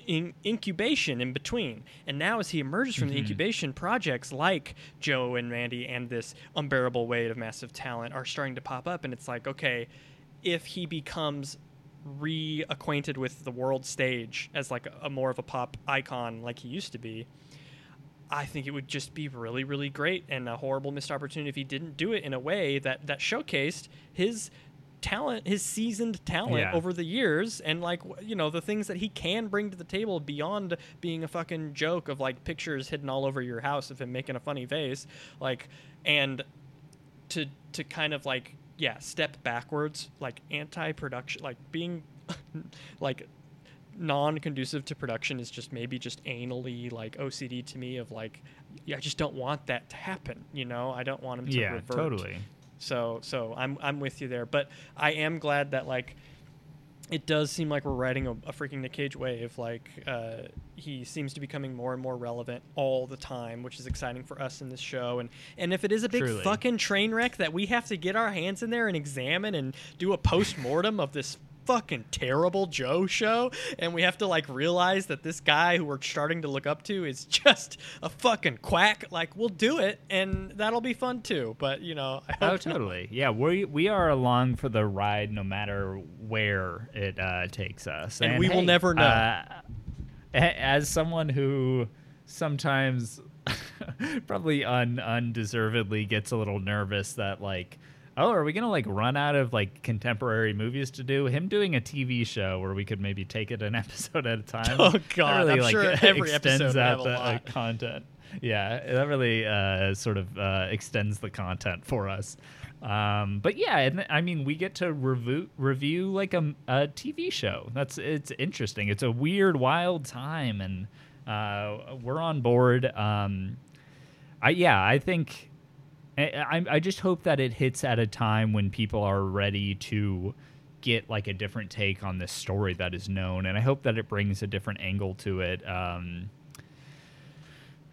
in incubation in between. And now, as he emerges from the Mhm. incubation, projects like Joe and Mandy and this unbearable weight of massive talent are starting to pop up. And it's like, okay, if he becomes reacquainted with the world stage as like a, a more of a pop icon like he used to be, I think it would just be really, really great and a horrible missed opportunity if he didn't do it in a way that that showcased his talent, his seasoned talent Yeah. over the years, and like you know the things that he can bring to the table beyond being a fucking joke of like pictures hidden all over your house of him making a funny face, like and to to kind of like yeah step backwards like anti-production like being like non-conducive to production is just maybe just anally like OCD to me of like I just don't want that to happen you know? I don't want him to revert. yeah revert. totally. So so I'm I'm with you there. But I am glad that like it does seem like we're riding a, a freaking Nick Cage wave like uh he seems to be becoming more and more relevant all the time, which is exciting for us in this show. And and if it is a big Truly. fucking train wreck that we have to get our hands in there and examine and do a post mortem of this fucking terrible Joe show, and we have to like realize that this guy who we're starting to look up to is just a fucking quack. Like we'll do it, and that'll be fun too. But you know, I Oh, totally. Yeah, we we are along for the ride, no matter where it uh, takes us, And we will never know. Uh, as someone who sometimes probably un undeservedly gets a little nervous that like. Oh, are we gonna like run out of like contemporary movies to do? Him doing a TV show where we could maybe take it an episode at a time. Oh, that God, I'm sure every extends out the uh, content. Yeah, that really uh, sort of uh, extends the content for us. Um, but yeah, and I mean, we get to review review like a, a TV show. That's it's interesting. It's a weird, wild time, and uh, we're on board. Um, I yeah, I think I, I just hope that it hits at a time when people are ready to get like a different take on this story that is known, and I hope that it brings a different angle to it. Um,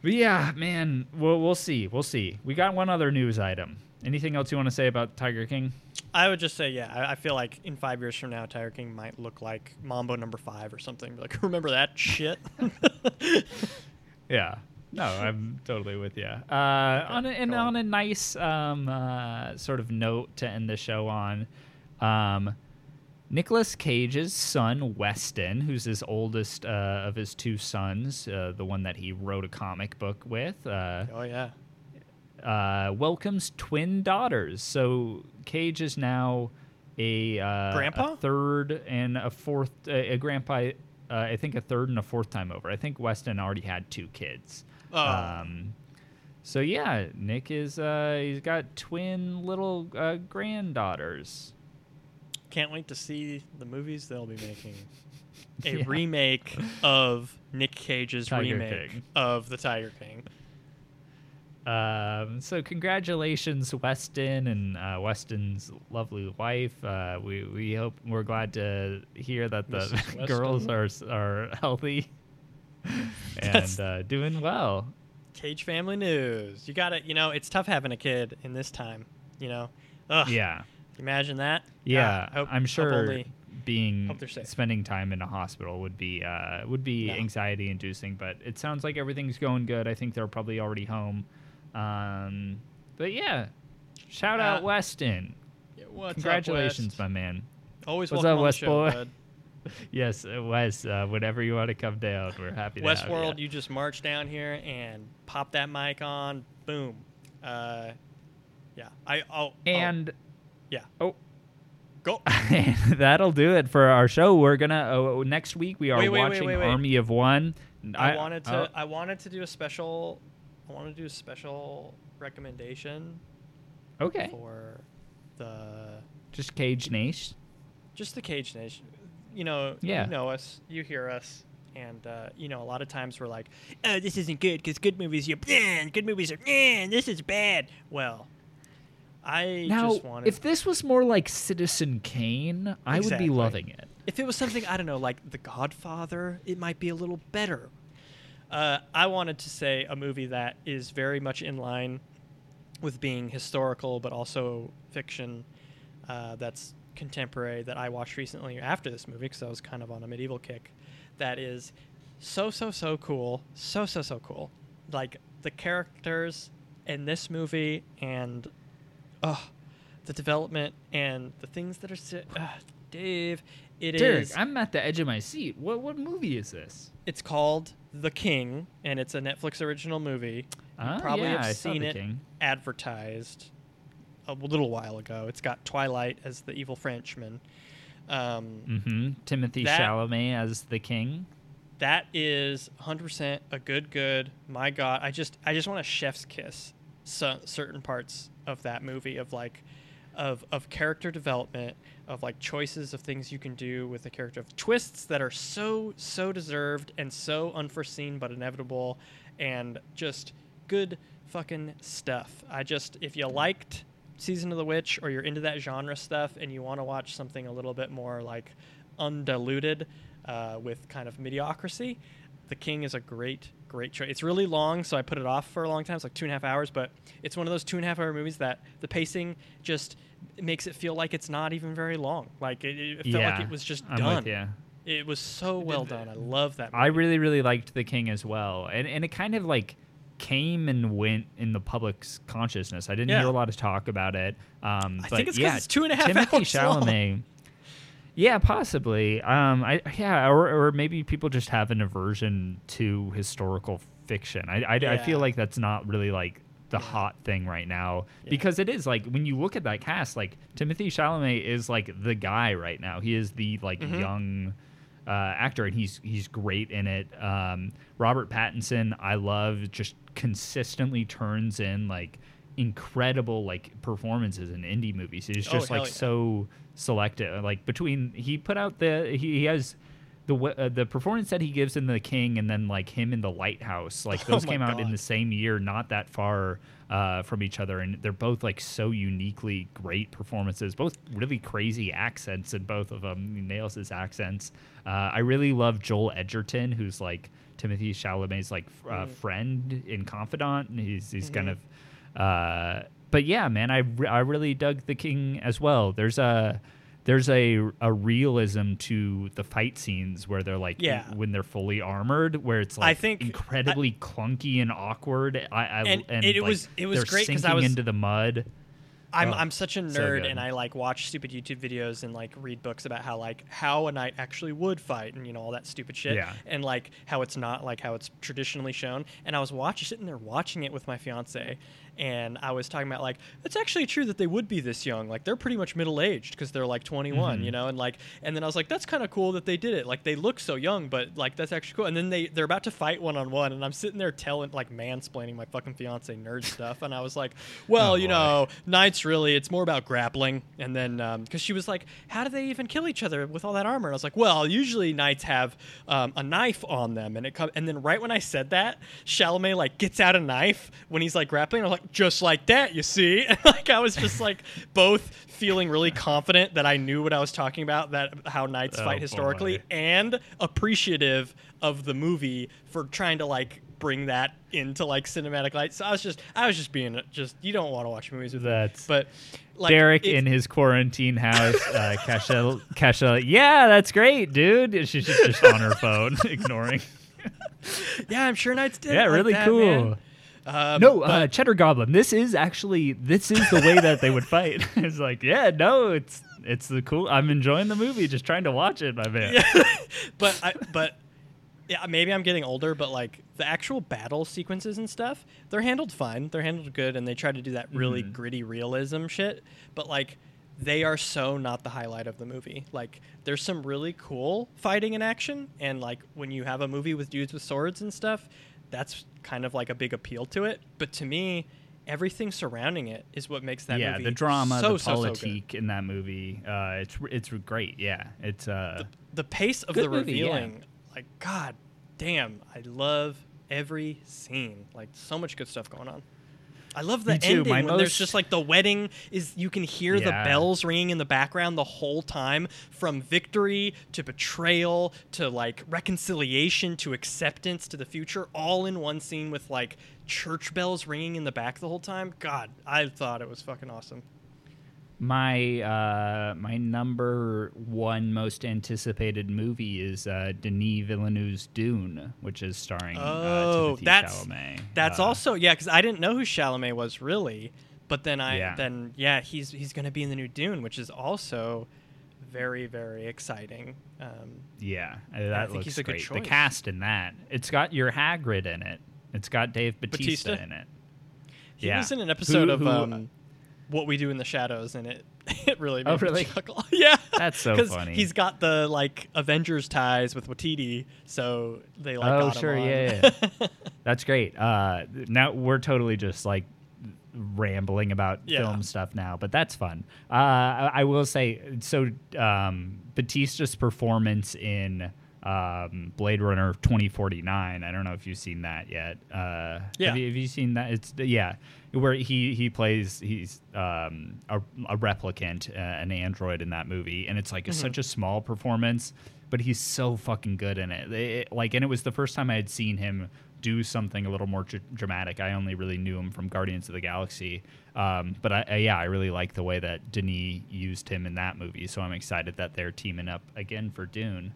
but yeah, man, we'll we'll see. We'll see. We got one other news item. Anything else you want to say about Tiger King? I would just say, yeah, I, I feel like in five years from now, Tiger King might look like Mambo number five or something. Like, remember that shit? Yeah. No, I'm totally with you. Uh, on a, and cool. on a nice um, uh, sort of note to end the show on, um, Nicolas Cage's son Weston, who's his oldest uh, of his two sons, uh, the one that he wrote a comic book with, uh, oh yeah, uh, welcomes twin daughters. So Cage is now a uh, Grandpa? a third and a fourth, uh, a grandpa. Uh, I think a third and a fourth time over. I think Weston already had two kids. Oh. Um, so yeah, Nick is uh, he's got twin little uh, granddaughters. can't wait to see the movies they'll be making. A Yeah. remake of Nick Cage's Tiger remake King. of the Tiger King. Um, so congratulations, Weston and uh, Weston's lovely wife. Uh, we we hope we're glad to hear that the girls are are healthy and uh, doing well. Cage family news. You got to You know, it's tough having a kid in this time. You know. Ugh. Yeah, Imagine that. yeah. Ah, hope- I'm hope sure only- being hope spending time in a hospital would be uh, would be No. anxiety inducing. But it sounds like everything's going good. I think they're probably already home. Um, but yeah, shout out Uh, Weston. Yeah, what's Congratulations, up, West? my man. Always What's welcome up, West show, boy? Yes, uh, Wes. Uh, whenever you want to come down, we're happy to have Westworld, you. you just march down here and pop that mic on. Boom. Uh, yeah. I. Oh. And yeah. oh, Go. that'll do it for our show. We're gonna oh, next week we are Wait, wait, watching wait. Army of One. I, wanted to. oh, I wanted to do a special. I want to do a special recommendation okay, for the just Cage Nation. just the Cage Nation. You know, Yeah. you know us, you hear us, and uh, you know a lot of times we're like, "Oh, this isn't good because good movies bad, good movies are this is bad." Well, I Now, just wanted if this was more like Citizen Kane, I would be loving it. if it was something I don't know, like The Godfather, it might be a little better. Uh, I wanted to say a movie that is very much in line with being historical, but also fiction. Uh, that's contemporary that I watched recently after this movie because I was kind of on a medieval kick. That is so so so cool, so so so cool. Like the characters in this movie and oh, the development and the things that are si- uh, Dave. It is. Derik, I'm at the edge of my seat. What what movie is this? It's called The King, and it's a Netflix original movie. You Ah, probably yeah, have seen it King. advertised a little while ago. It's got Twilight as the evil Frenchman. Um, Mm-hmm. Timothée That- Chalamet as the king. that is 100% a good good my god i just i just want a chef's kiss so, certain parts of that movie of like of of character development of like choices of things you can do with the character of twists that are so so deserved and so unforeseen but inevitable and just good fucking stuff. I just if you liked season of the witch or you're into that genre stuff and you want to watch something a little bit more like undiluted uh, with kind of mediocrity The King is a great, great choice. It's really long, so I put it off for a long time. It's like two and a half hours, but it's one of those two and a half hour movies that the pacing just makes it feel like it's not even very long. Like it, it felt yeah, like it was just I'm done. with you. It was so well done. I love that. I really, really liked The King as well, and and it kind of like came and went in the public's consciousness. I didn't Yeah. hear a lot of talk about it. Um, I but think it's 'cause yeah, it's two and a half Timothée hours long. Yeah, possibly. Um, I yeah, or or maybe people just have an aversion to historical fiction. I I, I feel like that's not really like the Yeah. hot thing right now Yeah. because it is like when you look at that cast, like Timothée Chalamet is like the guy right now. He is the like Mhm. young uh, actor, and he's he's great in it. Um, Robert Pattinson, I love, just consistently turns in like incredible like performances in indie movies. He's Oh, just hell like yeah. so selective. Like between he put out the he, he has. The, uh, the performance that he gives in The King and then like him in The Lighthouse like Oh those my came out in the same year not that far uh, from each other and they're both like so uniquely great performances both really crazy accents in both of them he nails his accents uh, I really love Joel Edgerton who's like Timothée Chalamet's like uh, Mm. friend and confidant and he's he's kind Mhm. of uh, but yeah man I, re- I really dug The King as well there's a there's a a realism to the fight scenes where they're like Yeah. when they're fully armored where it's like I think- incredibly clunky and awkward I, I And it like, was- it was great 'cause I was- into the mud I'm Oh, I'm such a nerd good. and I like watch stupid YouTube videos and like read books about how like how a knight actually would fight and you know all that stupid shit Yeah. and like how it's not like how it's traditionally shown and I was watching sitting there watching it with my fiance and I was talking about like it's actually true that they would be this young. Like they're pretty much middle aged because they're like 21 Mhm. you know? And like and then I was like that's kind of cool that they did it. Like they look so young but like that's actually cool. And then they they're about to fight one on one and I'm sitting there telling like mansplaining my fucking fiance nerd stuff and I was like well Oh, you boy. know knights really it's more about grappling. And then because she was like how do they even kill each other with all that armor? And i was like well usually knights have um, a knife on them and it come and then right when i said that Chalamet like gets out a knife when he's like grappling i was just like that you see and like i was just like both feeling really confident that i knew what i was talking about that how knights Oh, fight historically boy. and appreciative of the movie for trying to like bring that into like cinematic light so i was just i was just being just you don't want to watch movies with that. But like Derik in his quarantine house uh, Kasha Kasha yeah that's great dude she's just, just on her phone ignoring yeah i'm sure knights did yeah like really that, cool man. Um, no, uh, Cheddar Goblin. This is actually this is the way that they would fight. it's like, yeah, no, it's it's the cool. I'm enjoying the movie, just trying to watch it, my man. yeah, but I, but yeah, maybe I'm getting older, but like the actual battle sequences and stuff, they're handled fine. They're handled good, and they try to do that really Mhm. gritty realism shit. But like, they are so not the highlight of the movie. Like, there's some really cool fighting in action, and like when you have a movie with dudes with swords and stuff, that's kind of like a big appeal to it. But to me. Everything surrounding it is what makes that yeah, movie the drama, so, the so, so good. in that movie. Uh, it's it's great. Yeah, it's uh, the pace of the movie, yeah. revealing, like God damn, I love every scene. Like so much good stuff going on. I love the too. ending when there's just like the wedding is you can hear the bells ringing in the background the whole time from victory to betrayal to like reconciliation to acceptance to the future all in one scene with like church bells ringing in the back the whole time. God, I thought it was fucking awesome. My uh, my number one most anticipated movie is uh, Denis Villeneuve's Dune, which is starring uh, Oh, Timothée that's- Chalamet. That's Uh, also yeah, because I didn't know who Chalamet was really, but then I Yeah. then yeah, he's he's gonna be in the new Dune, which is also very very exciting. Um, Yeah, uh, that think looks he's a good great. The cast in that. It's got your Hagrid in it. It's got Dave Batista, Batista? in it. he Yeah. was in an episode Who- of who- um, What We Do in the Shadows, and it it really made Oh, me chuckle. yeah, That's so funny. He's got the like Avengers ties with Waititi, so they like oh, sure, yeah, yeah. That's great. Uh, now we're totally just like rambling about Yeah. film stuff now, but that's fun. Uh, I, I will say, so um, Batista's performance in um, Blade Runner 2049. I don't know if you've seen that yet. Uh, Yeah. Have you, have you seen that? It's yeah, where he he plays he's um, a, a replicant, uh, an android in that movie, and it's like Mm-hmm. such a small performance, but he's so fucking good in it. It- Like, and it was the first time I had seen him do something a little more dr- dramatic. I only really knew him from Guardians of the Galaxy, um, but I, I, yeah, I really like the way that Denis used him in that movie. So I'm excited that they're teaming up again for Dune.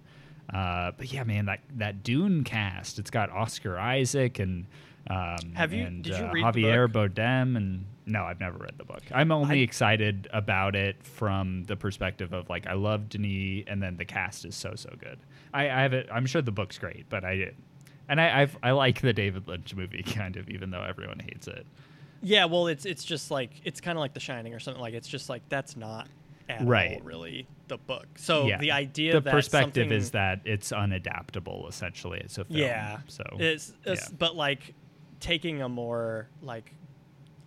Uh, but yeah, man, that that Dune cast. It's got Oscar Isaac and um, Have you- and, did you uh, read the Javier? Bardem and no, I've never read the book. I'm only I- excited about it from the perspective of like I love Denis, and then the cast is so so good. I, I have it. I'm sure the book's great, but I and I I've, I like the David Lynch movie kind of, even though everyone hates it. Yeah, well, it's it's just like it's kind of like The Shining or something. Like it's just like that's not at all Right. really the book. So yeah, the idea the perspective is that it's unadaptable. Essentially, it's a film. yeah, So it's, it's yeah. but like taking a more like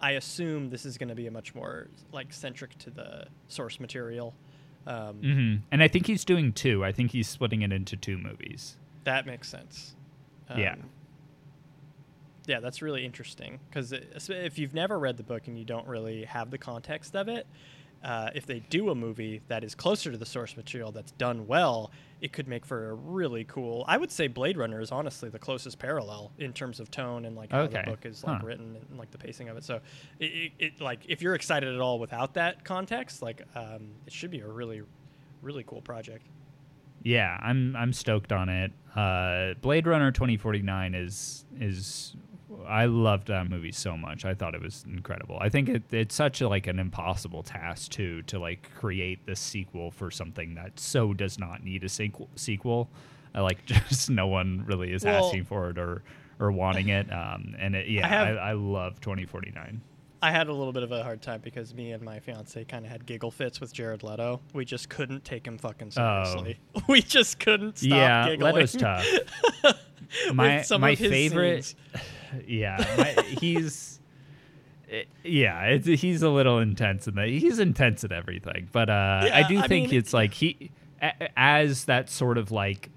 I assume this is going to be a much more like centric to the source material. Um, hmm And I think he's doing two. I think he's splitting it into two movies. That makes sense. Yeah. Um, Yeah, that's really interesting because if you've never read the book and you don't really have the context of it, uh, if they do a movie that is closer to the source material that's done well, it could make for a really cool. I would say Blade Runner is honestly the closest parallel in terms of tone and like how Okay. the book is like Huh. written and like the pacing of it. So, it, it, it like if you're excited at all without that context, like um, it should be a really, really cool project. Yeah, I'm I'm stoked on it. Uh, Blade Runner 2049 is is I loved that movie so much. I thought it was incredible. I think it, it's such a, like an impossible task too to like create the sequel for something that so does not need a sequel. Sequel, uh, like just no one really is Well- asking for it or or wanting it. Um, and it, yeah, I have- I, I love 2049. I had a little bit of a hard time because me and my fiance kind of had giggle fits with Jared Leto. We just couldn't take him fucking seriously. We just couldn't stop Oh. yeah, giggling. Leto's tough. my my favorite. Yeah my, he's eh, yeah it's, he's a little intense in that he's intense at everything but uh i do I think mean- it's like he a- as that sort of like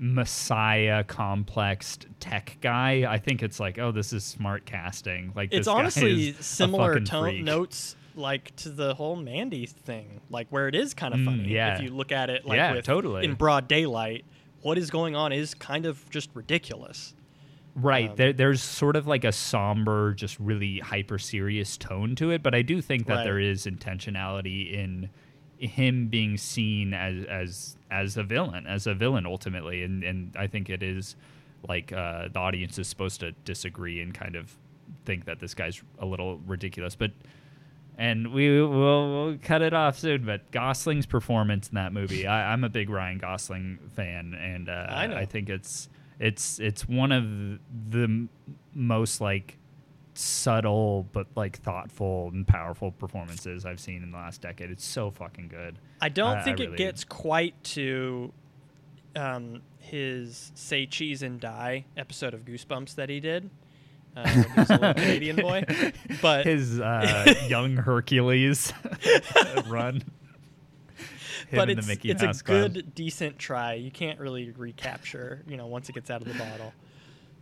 messiah complex tech guy i think it's like oh this is smart casting like It's honestly similar tone freak. notes like to the whole Mandy thing, like where it is kind of Mm, funny yeah. if you look at it like Yeah, with, totally. in broad daylight. What is going on is kind of just ridiculous. Right. Um, there, there's sort of like a somber, just really hyper serious tone to it, but I do think that Right. there is intentionality in him being seen as as as a villain, as a villain ultimately, and and I think it is like uh, the audience is supposed to disagree and kind of think that this guy's a little ridiculous, but. And we will we'll cut it off soon, but Gosling's performance in that movie, I, I'm a big Ryan Gosling fan, and uh, I. I think it's it's it's one of the most like subtle but like thoughtful and powerful performances I've seen in the last decade. It's so fucking good. I don't I- I think really- it gets quite to um, his "Say Cheese and Die" episode of Goosebumps that he did. Uh, when he was a little Canadian boy, but His uh, young Hercules run. But it's it's a good, decent try. You can't really recapture, you know, once it gets out of the bottle.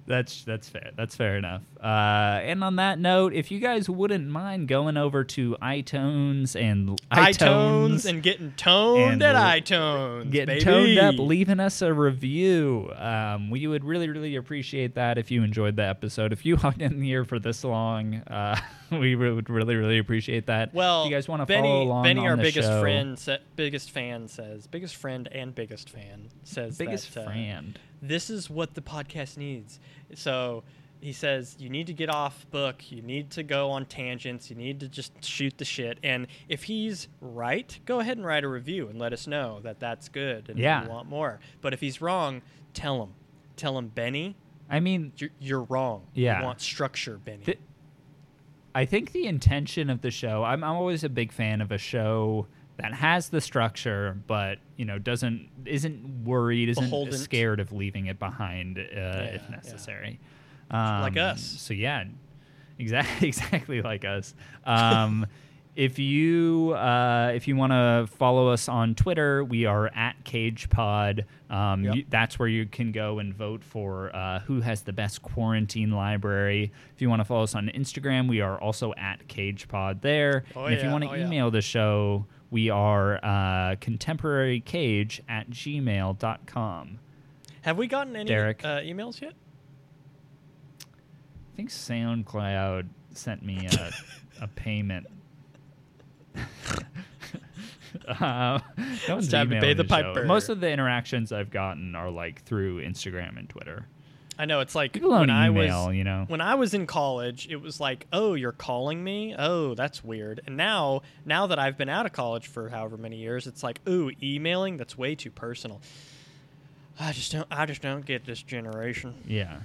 That's that's fair. That's fair enough. Uh, and on that note, if you guys wouldn't mind going over to iTunes and iTunes and getting toned and at iTunes, getting baby. toned up, leaving us a review. Um, we would really, really appreciate that if you enjoyed the episode. If you hung in here for this long, uh, we would really, really appreciate that. Well, if you guys want to Benny, follow along Benny, on our biggest show, friend, sa- biggest fan says, biggest friend and biggest fan says biggest that, uh, friend. This is what the podcast needs. So he says you need to get off book, you need to go on tangents, you need to just shoot the shit. And if he's right, go ahead and write a review and let us know that that's good and Yeah. you want more. But if he's wrong, tell him. Tell him, Benny, I mean, you're, you're wrong. Yeah. You want structure, Benny. Th- I think the intention of the show. I'm, I'm always a big fan of a show that has the structure, but you know doesn't isn't worried, isn't Beholden. scared of leaving it behind uh, if yeah. necessary. Um, Like us. So yeah, exactly, exactly like us. Um, if you uh, if you want to follow us on Twitter, we are at CagePod. Um, Yep. you, that's where you can go and vote for uh, who has the best quarantine library. If you want to follow us on Instagram, we are also at CagePod there. Oh, and if you want to Oh, yeah. email the show, we are uh, contemporarycage at gmail.com. Have we gotten any Derik. Uh, emails yet? I think SoundCloud sent me a, a payment. uh, no one's time to pay the the piper. Most of the interactions I've gotten are like through Instagram and Twitter. I know it's like People when I email, was you know. when I was in college, it was like, "Oh, you're calling me? Oh, that's weird." And now, now that I've been out of college for however many years, it's like, "Ooh, emailing? That's way too personal." I just don't I just don't get this generation. Yeah,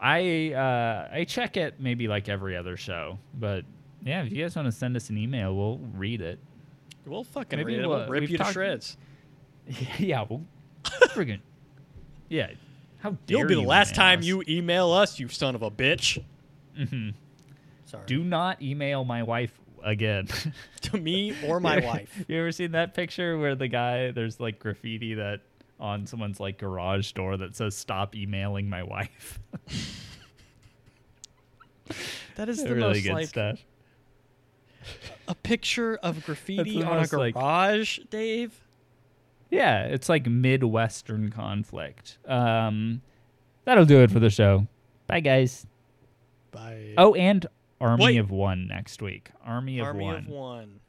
I uh, I check it maybe like every other show, but yeah, if you guys want to send us an email, we'll read it. We'll fucking Maybe read it. we'll- We'll rip you to talked- shreds. yeah, we'll friggin' yeah. How dare You'll be the last time us. you email us, you son of a bitch. Mhm. Sorry. Do not email my wife again. to me or my You- wife. You ever seen that picture where the guy there's like graffiti that on someone's like garage door that says "Stop emailing my wife." That is the really most good like stuff. a picture of graffiti on a most, like- garage, Dave. Yeah, it's like midwestern conflict. Um, that'll do it for the show. Bye, guys. Bye. Oh, and Army Wait. of One next week. Army of Army One. of one. Sure.